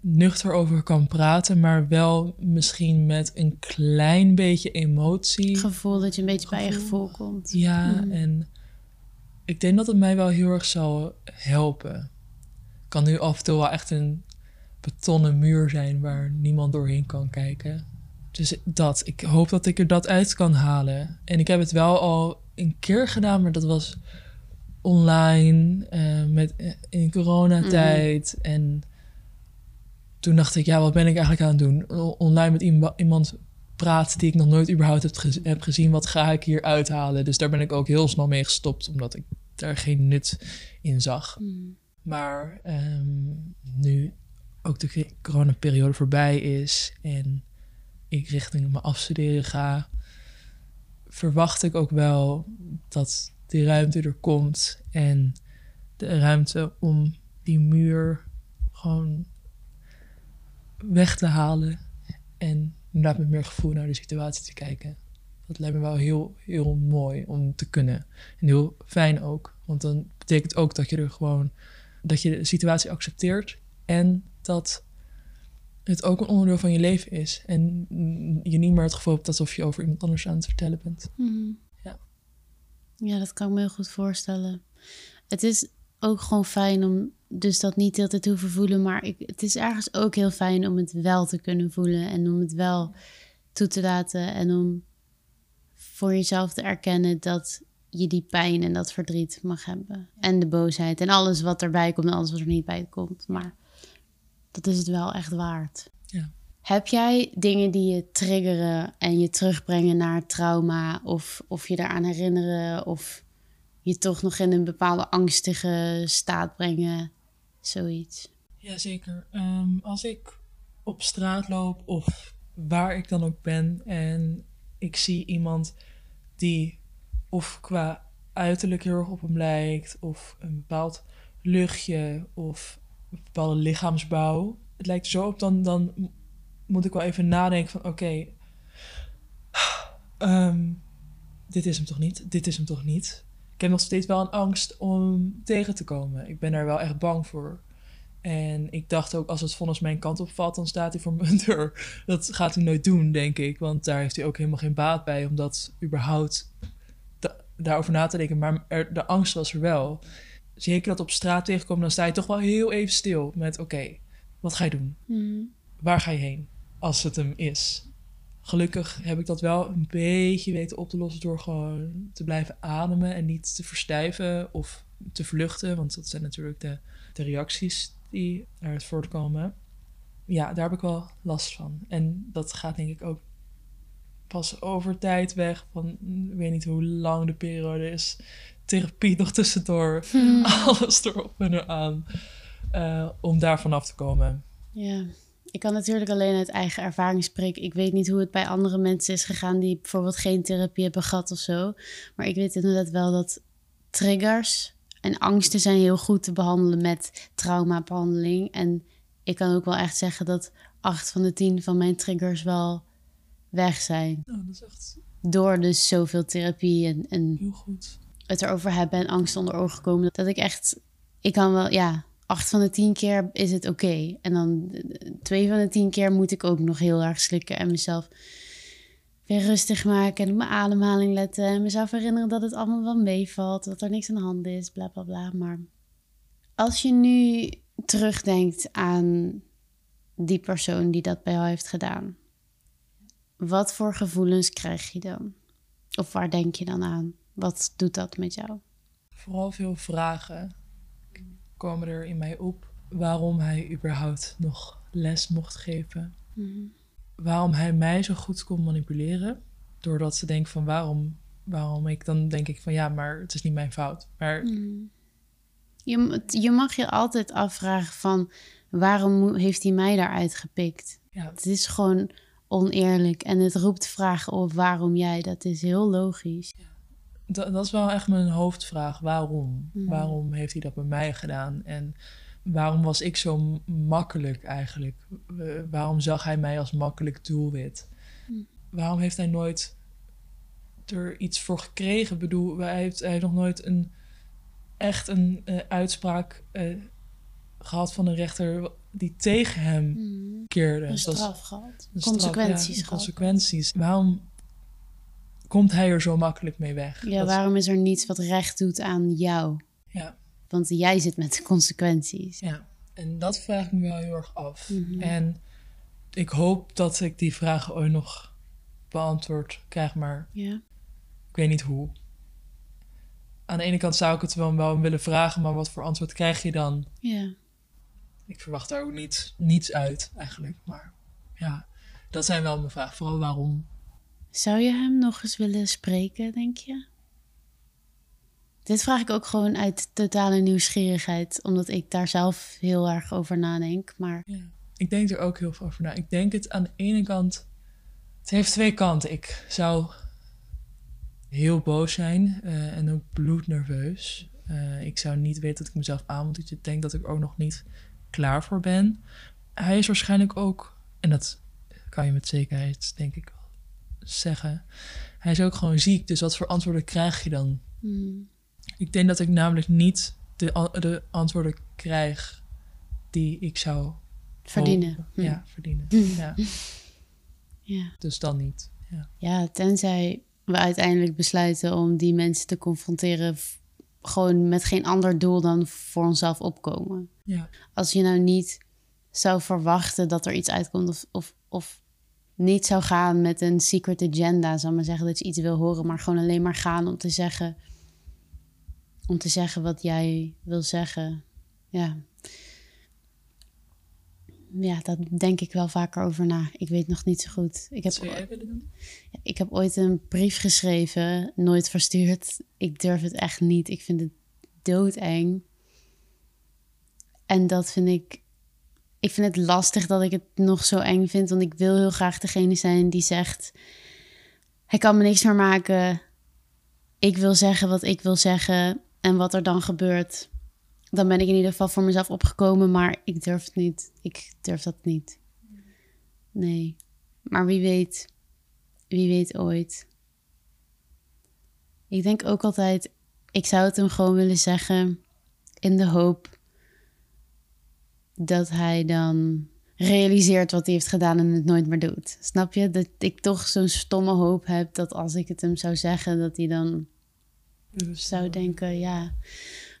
nuchter over kan praten, maar wel misschien met een klein beetje emotie. Gevoel dat je een beetje bij je Gevoel. komt. Ja, Mhm. en ik denk dat het mij wel heel erg zal helpen. Kan nu af en toe wel echt een betonnen muur zijn waar niemand doorheen kan kijken. Dus dat, ik hoop dat ik er dat uit kan halen. En ik heb het wel al een keer gedaan, maar dat was online, eh, met, eh, in coronatijd. En toen dacht ik, ja, wat ben ik eigenlijk aan het doen? Online met iema- iemand praten die ik nog nooit überhaupt heb, gez- heb gezien. Wat ga ik hier uithalen? Dus daar ben ik ook heel snel mee gestopt, omdat ik daar geen nut in zag. Mhm. Maar ehm, nu ook de coronaperiode voorbij is en ik richting mijn afstuderen ga, verwacht ik ook wel dat die ruimte er komt en de ruimte om die muur gewoon weg te halen en inderdaad met meer gevoel naar de situatie te kijken. Dat lijkt me wel heel, heel mooi om te kunnen. En heel fijn ook. Want dan betekent ook dat je er gewoon dat je de situatie accepteert en dat het ook een onderdeel van je leven is. En je niet meer het gevoel hebt alsof je over iemand anders aan het vertellen bent. Mhm. Ja. Ja, dat kan ik me heel goed voorstellen. Het is ook gewoon fijn om dus dat niet altijd te hoeven voelen. Maar ik, het is ergens ook heel fijn om het wel te kunnen voelen. En om het wel toe te laten en om voor jezelf te erkennen dat je die pijn en dat verdriet mag hebben. En de boosheid en alles wat erbij komt en alles wat er niet bij komt. Maar dat is het wel echt waard. Ja. Heb jij dingen die je triggeren en je terugbrengen naar trauma? Of, of je daaraan herinneren? Of je toch nog in een bepaalde angstige staat brengen? Zoiets. Jazeker. Um, als ik op straat loop of waar ik dan ook ben en ik zie iemand die of qua uiterlijk heel erg op hem lijkt, of een bepaald luchtje, of een bepaalde lichaamsbouw. Het lijkt zo op, dan, dan moet ik wel even nadenken van oké, ehm, dit is hem toch niet, dit is hem toch niet. Ik heb nog steeds wel een angst om tegen te komen. Ik ben daar wel echt bang voor. En ik dacht ook, als het vonnis mijn kant op valt, dan staat hij voor mijn deur. Dat gaat hij nooit doen, denk ik. Want daar heeft hij ook helemaal geen baat bij, omdat überhaupt daarover na te denken. Maar er, de angst was er wel. Zeker dat op straat tegenkomen, dan sta je toch wel heel even stil met: oké, wat ga je doen? Hmm. Waar ga je heen als het hem is? Gelukkig heb ik dat wel een beetje weten op te lossen door gewoon te blijven ademen en niet te verstijven of te vluchten. Want dat zijn natuurlijk de, de reacties die eruit voortkomen. Ja, daar heb ik wel last van. En dat gaat denk ik ook pas over tijd weg. Van, ik weet niet hoe lang de periode is. Therapie nog tussendoor. Hmm. Alles erop en eraan. Uh, om daar vanaf te komen. Ja, ik kan natuurlijk alleen uit eigen ervaring spreken. Ik weet niet hoe het bij andere mensen is gegaan die bijvoorbeeld geen therapie hebben gehad of zo. Maar ik weet inderdaad wel dat triggers en angsten zijn heel goed te behandelen met traumabehandeling. En ik kan ook wel echt zeggen dat acht van de tien van mijn triggers wel weg zijn. Oh, dat is echt... Door dus zoveel therapie en, en Heel goed. het erover hebben en angst onder ogen komen. Dat ik echt, ik kan wel, ja, acht van de tien keer is het oké. En dan twee van de tien keer moet ik ook nog heel erg slikken en mezelf weer rustig maken en op mijn ademhaling letten. En mezelf herinneren dat het allemaal wel meevalt, dat er niks aan de hand is, bla bla bla. Maar als je nu terugdenkt aan die persoon die dat bij jou heeft gedaan, wat voor gevoelens krijg je dan? Of waar denk je dan aan? Wat doet dat met jou? Vooral veel vragen komen er in mij op. Waarom hij überhaupt nog les mocht geven. Mhm. Waarom hij mij zo goed kon manipuleren. Doordat ze denkt van waarom, waarom ik dan denk ik van ja, maar het is niet mijn fout. Maar Mhm. Je, je mag je altijd afvragen van waarom heeft hij mij daaruit gepikt? ja, Het is gewoon oneerlijk en het roept vragen op waarom jij. Dat is heel logisch. dat, dat is wel echt mijn hoofdvraag. Waarom? Mhm. Waarom heeft hij dat bij mij gedaan? En waarom was ik zo makkelijk eigenlijk? Waarom zag hij mij als makkelijk doelwit? Mhm. Waarom heeft hij nooit er iets voor gekregen? Ik bedoel, hij heeft, hij heeft nog nooit een, echt een eh, uitspraak eh, gehad van een rechter die tegen hem keerde. Een straf gehad. een straf, Consequenties ja, gehad. consequenties. Waarom komt hij er zo makkelijk mee weg? Ja, Dat- waarom is er niets wat recht doet aan jou? ja. Want jij zit met de consequenties. Ja, en dat vraag ik me wel heel erg af. Mhm. En ik hoop dat ik die vragen ooit nog beantwoord krijg, maar Ja. ik weet niet hoe. Aan de ene kant zou ik het wel, wel willen vragen, maar wat voor antwoord krijg je dan? Ja. Ik verwacht daar ook niet, niets uit eigenlijk. Maar ja, dat zijn wel mijn vragen. Vooral waarom. Zou je hem nog eens willen spreken, denk je? Dit vraag ik ook gewoon uit totale nieuwsgierigheid, omdat ik daar zelf heel erg over nadenk. Maar Ja. Ik denk er ook heel veel over na. Ik denk het aan de ene kant. Het heeft twee kanten. Ik zou heel boos zijn eh, en ook bloednerveus. Eh, ik zou niet weten dat ik mezelf aan moet. Ik denk dat ik ook nog niet klaar voor ben. Hij is waarschijnlijk ook, en dat kan je met zekerheid denk ik wel zeggen. Hij is ook gewoon ziek. Dus wat voor antwoorden krijg je dan? hmm, Ik denk dat ik namelijk niet de, de antwoorden krijg die ik zou verdienen. Hm. Ja, verdienen. Ja, ja. dus dan niet. Ja. Ja, tenzij we uiteindelijk besluiten om die mensen te confronteren, gewoon met geen ander doel dan voor onszelf opkomen. Ja. Als je nou niet zou verwachten dat er iets uitkomt of, of, of niet zou gaan met een secret agenda, zal maar zeggen dat je iets wil horen, maar gewoon alleen maar gaan om te zeggen, om te zeggen wat jij wil zeggen. Ja. Ja, dat denk ik wel vaker over na. Ik weet nog niet zo goed. Ik heb, Wat zou jij willen doen? ik heb ooit een brief geschreven, nooit verstuurd. Ik durf het echt niet. Ik vind het doodeng. En dat vind ik. Ik vind het lastig dat ik het nog zo eng vind. Want ik wil heel graag degene zijn die zegt: Hij kan me niks meer maken. Ik wil zeggen wat ik wil zeggen. En wat er dan gebeurt. Dan ben ik in ieder geval voor mezelf opgekomen. Maar ik durf het niet. Ik durf dat niet. Nee. Maar wie weet. Wie weet ooit. Ik denk ook altijd, ik zou het hem gewoon willen zeggen in de hoop dat hij dan realiseert wat hij heeft gedaan en het nooit meer doet. Snap je? Dat ik toch zo'n stomme hoop heb dat als ik het hem zou zeggen, dat hij dan zou denken, ja.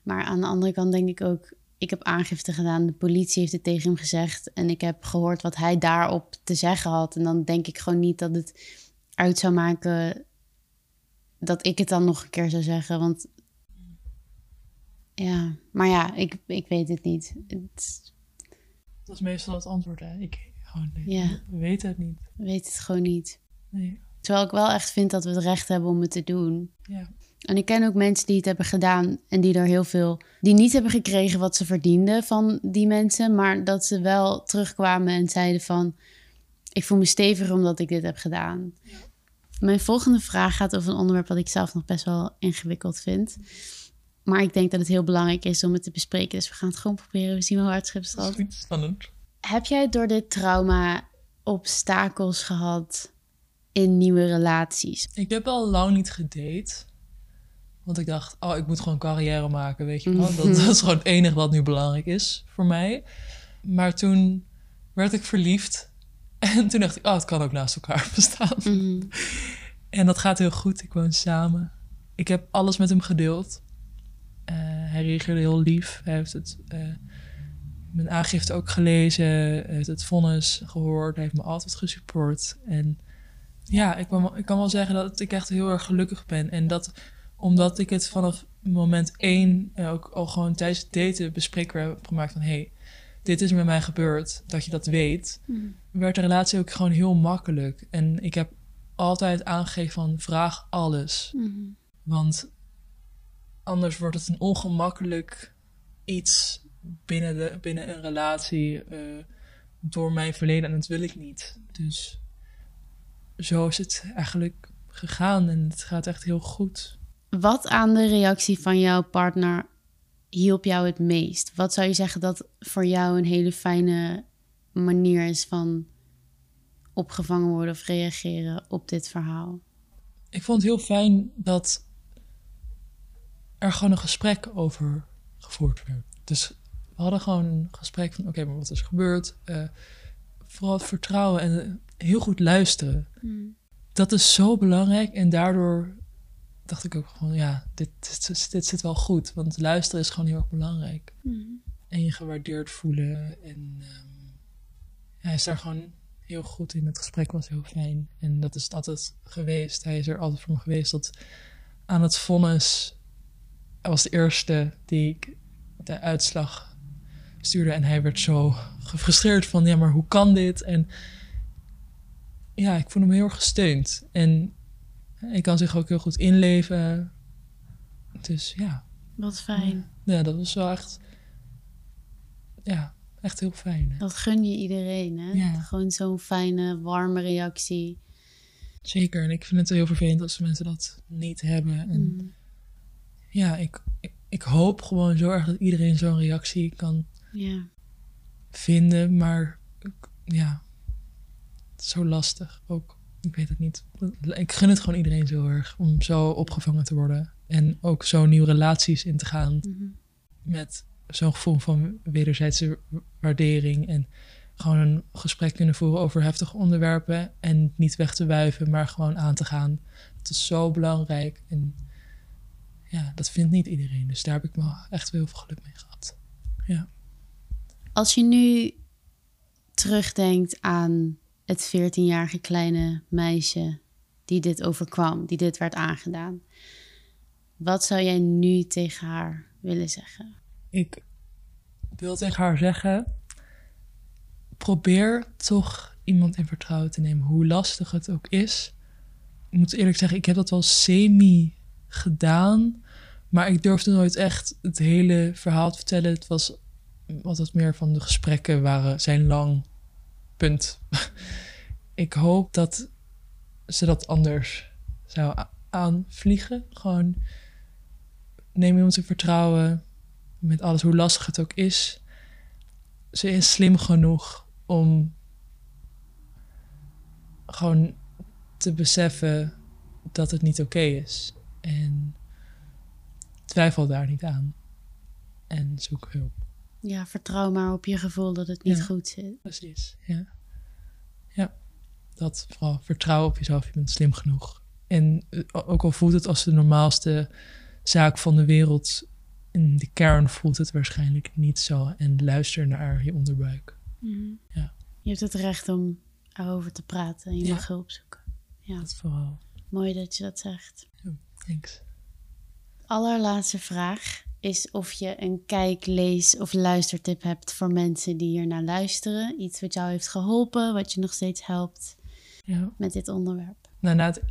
Maar aan de andere kant denk ik ook, ik heb aangifte gedaan, de politie heeft het tegen hem gezegd en ik heb gehoord wat hij daarop te zeggen had. En dan denk ik gewoon niet dat het uit zou maken dat ik het dan nog een keer zou zeggen, want ja, maar ja, ik, ik weet het niet. Het, Dat is meestal het antwoord, hè? Ik gewoon, nee, Ja. we weten het niet. weet het gewoon niet. Nee, Terwijl ik wel echt vind dat we het recht hebben om het te doen. ja. En ik ken ook mensen die het hebben gedaan en die er heel veel, die niet hebben gekregen wat ze verdienden van die mensen, maar dat ze wel terugkwamen en zeiden van, ik voel me steviger omdat ik dit heb gedaan. Mijn volgende vraag gaat over een onderwerp wat ik zelf nog best wel ingewikkeld vind. Maar ik denk dat het heel belangrijk is om het te bespreken. Dus we gaan het gewoon proberen. We zien wel waar het staat. spannend. Heb jij door dit trauma obstakels gehad in nieuwe relaties? Ik heb al lang niet gedate. Want ik dacht, oh, ik moet gewoon carrière maken, weet je wel. Dat, dat is gewoon het enige wat nu belangrijk is voor mij. Maar toen werd ik verliefd. En toen dacht ik, oh, het kan ook naast elkaar bestaan. Mhm. En dat gaat heel goed. Ik woon samen. Ik heb alles met hem gedeeld. Eh, hij reageerde heel lief. Hij heeft het, eh, mijn aangifte ook gelezen. Hij heeft het vonnis gehoord. Hij heeft me altijd gesupport. En ja, ik kan, wel- ik kan wel zeggen dat ik echt heel erg gelukkig ben. En dat omdat ik het vanaf moment één eh, ook al gewoon tijdens het daten bespreekbaar heb gemaakt van... hey, dit is met mij gebeurd, dat je dat weet werd de relatie ook gewoon heel makkelijk. En ik heb altijd aangegeven van vraag alles. Mhm. Want anders wordt het een ongemakkelijk iets binnen, de, binnen een relatie eh, door mijn verleden. En dat wil ik niet. Dus zo is het eigenlijk gegaan en het gaat echt heel goed. Wat aan de reactie van jouw partner hielp jou het meest? Wat zou je zeggen dat voor jou een hele fijne manier is van opgevangen worden of reageren op dit verhaal? ik vond het heel fijn dat er gewoon een gesprek over gevoerd werd. Dus we hadden gewoon een gesprek van: oké, maar wat is er gebeurd? Eh, vooral het vertrouwen en heel goed luisteren. Dat is zo belangrijk en daardoor dacht ik ook gewoon: ja, dit, dit, dit zit wel goed. Want luisteren is gewoon heel erg belangrijk. En je gewaardeerd voelen. En ehm, hij is daar gewoon heel goed in. Het gesprek was heel fijn. En dat is het altijd geweest. Hij is er altijd voor me geweest. Dat aan het vonnis. Hij was de eerste die ik de uitslag stuurde. En hij werd zo gefrustreerd van: ja, maar hoe kan dit? En ja, ik voelde me heel erg gesteund. En hij kan zich ook heel goed inleven. Dus ja, Wat fijn. ja dat was wel echt. Ja, echt heel fijn. hè. Dat gun je iedereen, hè? Ja. Gewoon zo'n fijne, warme reactie. Zeker. En ik vind het heel vervelend als mensen dat niet hebben. En Mm. Ja, ik, ik, ik hoop gewoon zo erg dat iedereen zo'n reactie kan Ja. vinden. Maar ja, het is zo lastig ook. Ik weet het niet. Ik gun het gewoon iedereen zo erg om zo opgevangen te worden. En ook zo nieuwe relaties in te gaan Mhm. met zo'n gevoel van wederzijdse waardering. En gewoon een gesprek kunnen voeren over heftige onderwerpen. En niet weg te wuiven, maar gewoon aan te gaan. Het is zo belangrijk. En ja, dat vindt niet iedereen. Dus daar heb ik wel echt heel veel geluk mee gehad. Ja. Als je nu terugdenkt aan het 14-jarige kleine meisje die dit overkwam, die dit werd aangedaan. Wat zou jij nu tegen haar willen zeggen? Ik wil tegen haar zeggen: probeer toch iemand in vertrouwen te nemen, hoe lastig het ook is. Ik moet eerlijk zeggen, ik heb dat wel semi gedaan, maar ik durfde nooit echt het hele verhaal te vertellen. Het was wat meer van de gesprekken waren zijn lang. Punt. ik hoop dat ze dat anders zou aanvliegen. Gewoon neem iemand in vertrouwen met alles, hoe lastig het ook is. Ze is slim genoeg om gewoon te beseffen dat het niet oké is. En twijfel daar niet aan. En zoek hulp. Ja, vertrouw maar op je gevoel dat het niet goed zit. Precies, ja. Ja, dat vooral vertrouw op jezelf. Je bent slim genoeg. En eh, ook al voelt het als de normaalste zaak van de wereld, in de kern voelt het waarschijnlijk niet zo. En luister naar je onderbuik. Mhm. ja. Je hebt het recht om erover te praten en je mag hulp zoeken. Ja, dat vooral. Mooi dat je dat zegt. Ja, Allerlaatste vraag is of je een kijk, lees of luistertip hebt voor mensen die hier naar luisteren. Iets wat jou heeft geholpen, wat je nog steeds helpt ja. met dit onderwerp. Nou, na het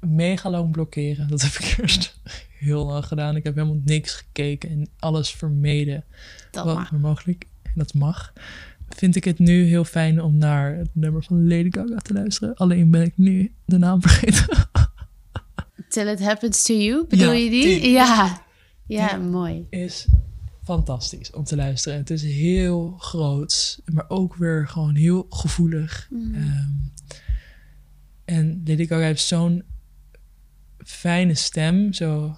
mega lang blokkeren, dat heb ik eerst heel lang gedaan. Ik heb helemaal niks gekeken en alles vermeden. Dat wat mag. mogelijk, dat mag. Vind ik het nu heel fijn om naar het nummer van Lady Gaga te luisteren. Alleen ben ik nu de naam vergeten. Till It Happens to You, bedoel je die? Ja. Ja, mooi. Is fantastisch om te luisteren. Het is heel groot, maar ook weer gewoon heel gevoelig. Mm. Ehm, en Lady Gaga heeft zo'n fijne stem, zo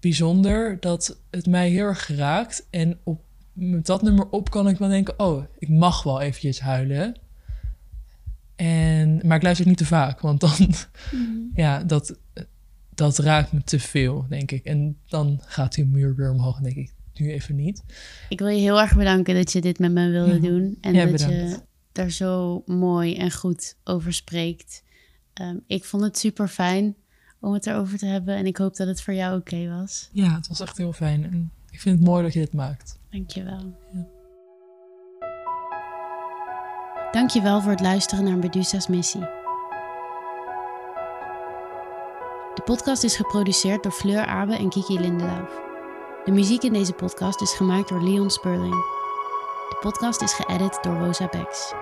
bijzonder, dat het mij heel erg geraakt. En op, met dat nummer op kan ik wel denken, oh, ik mag wel eventjes huilen. En, maar ik luister niet te vaak, want dan, mm. ja, dat, dat raakt me te veel, denk ik. En dan gaat die muur weer omhoog, denk ik, nu even niet. Ik wil je heel erg bedanken dat je dit met me wilde doen. En dat je daar zo mooi en goed over spreekt. Ehm, ik vond het super fijn om het erover te hebben. En ik hoop dat het voor jou oké was. Ja, het was echt heel fijn. En ik vind het mooi dat je dit maakt. Dankjewel. Ja. Dankjewel voor het luisteren naar Medusa's Missie. De podcast is geproduceerd door Fleur Abe en Kiki Lindelauf. De muziek in deze podcast is gemaakt door Leon Sperling. De podcast is geëdit door Rosa Becks.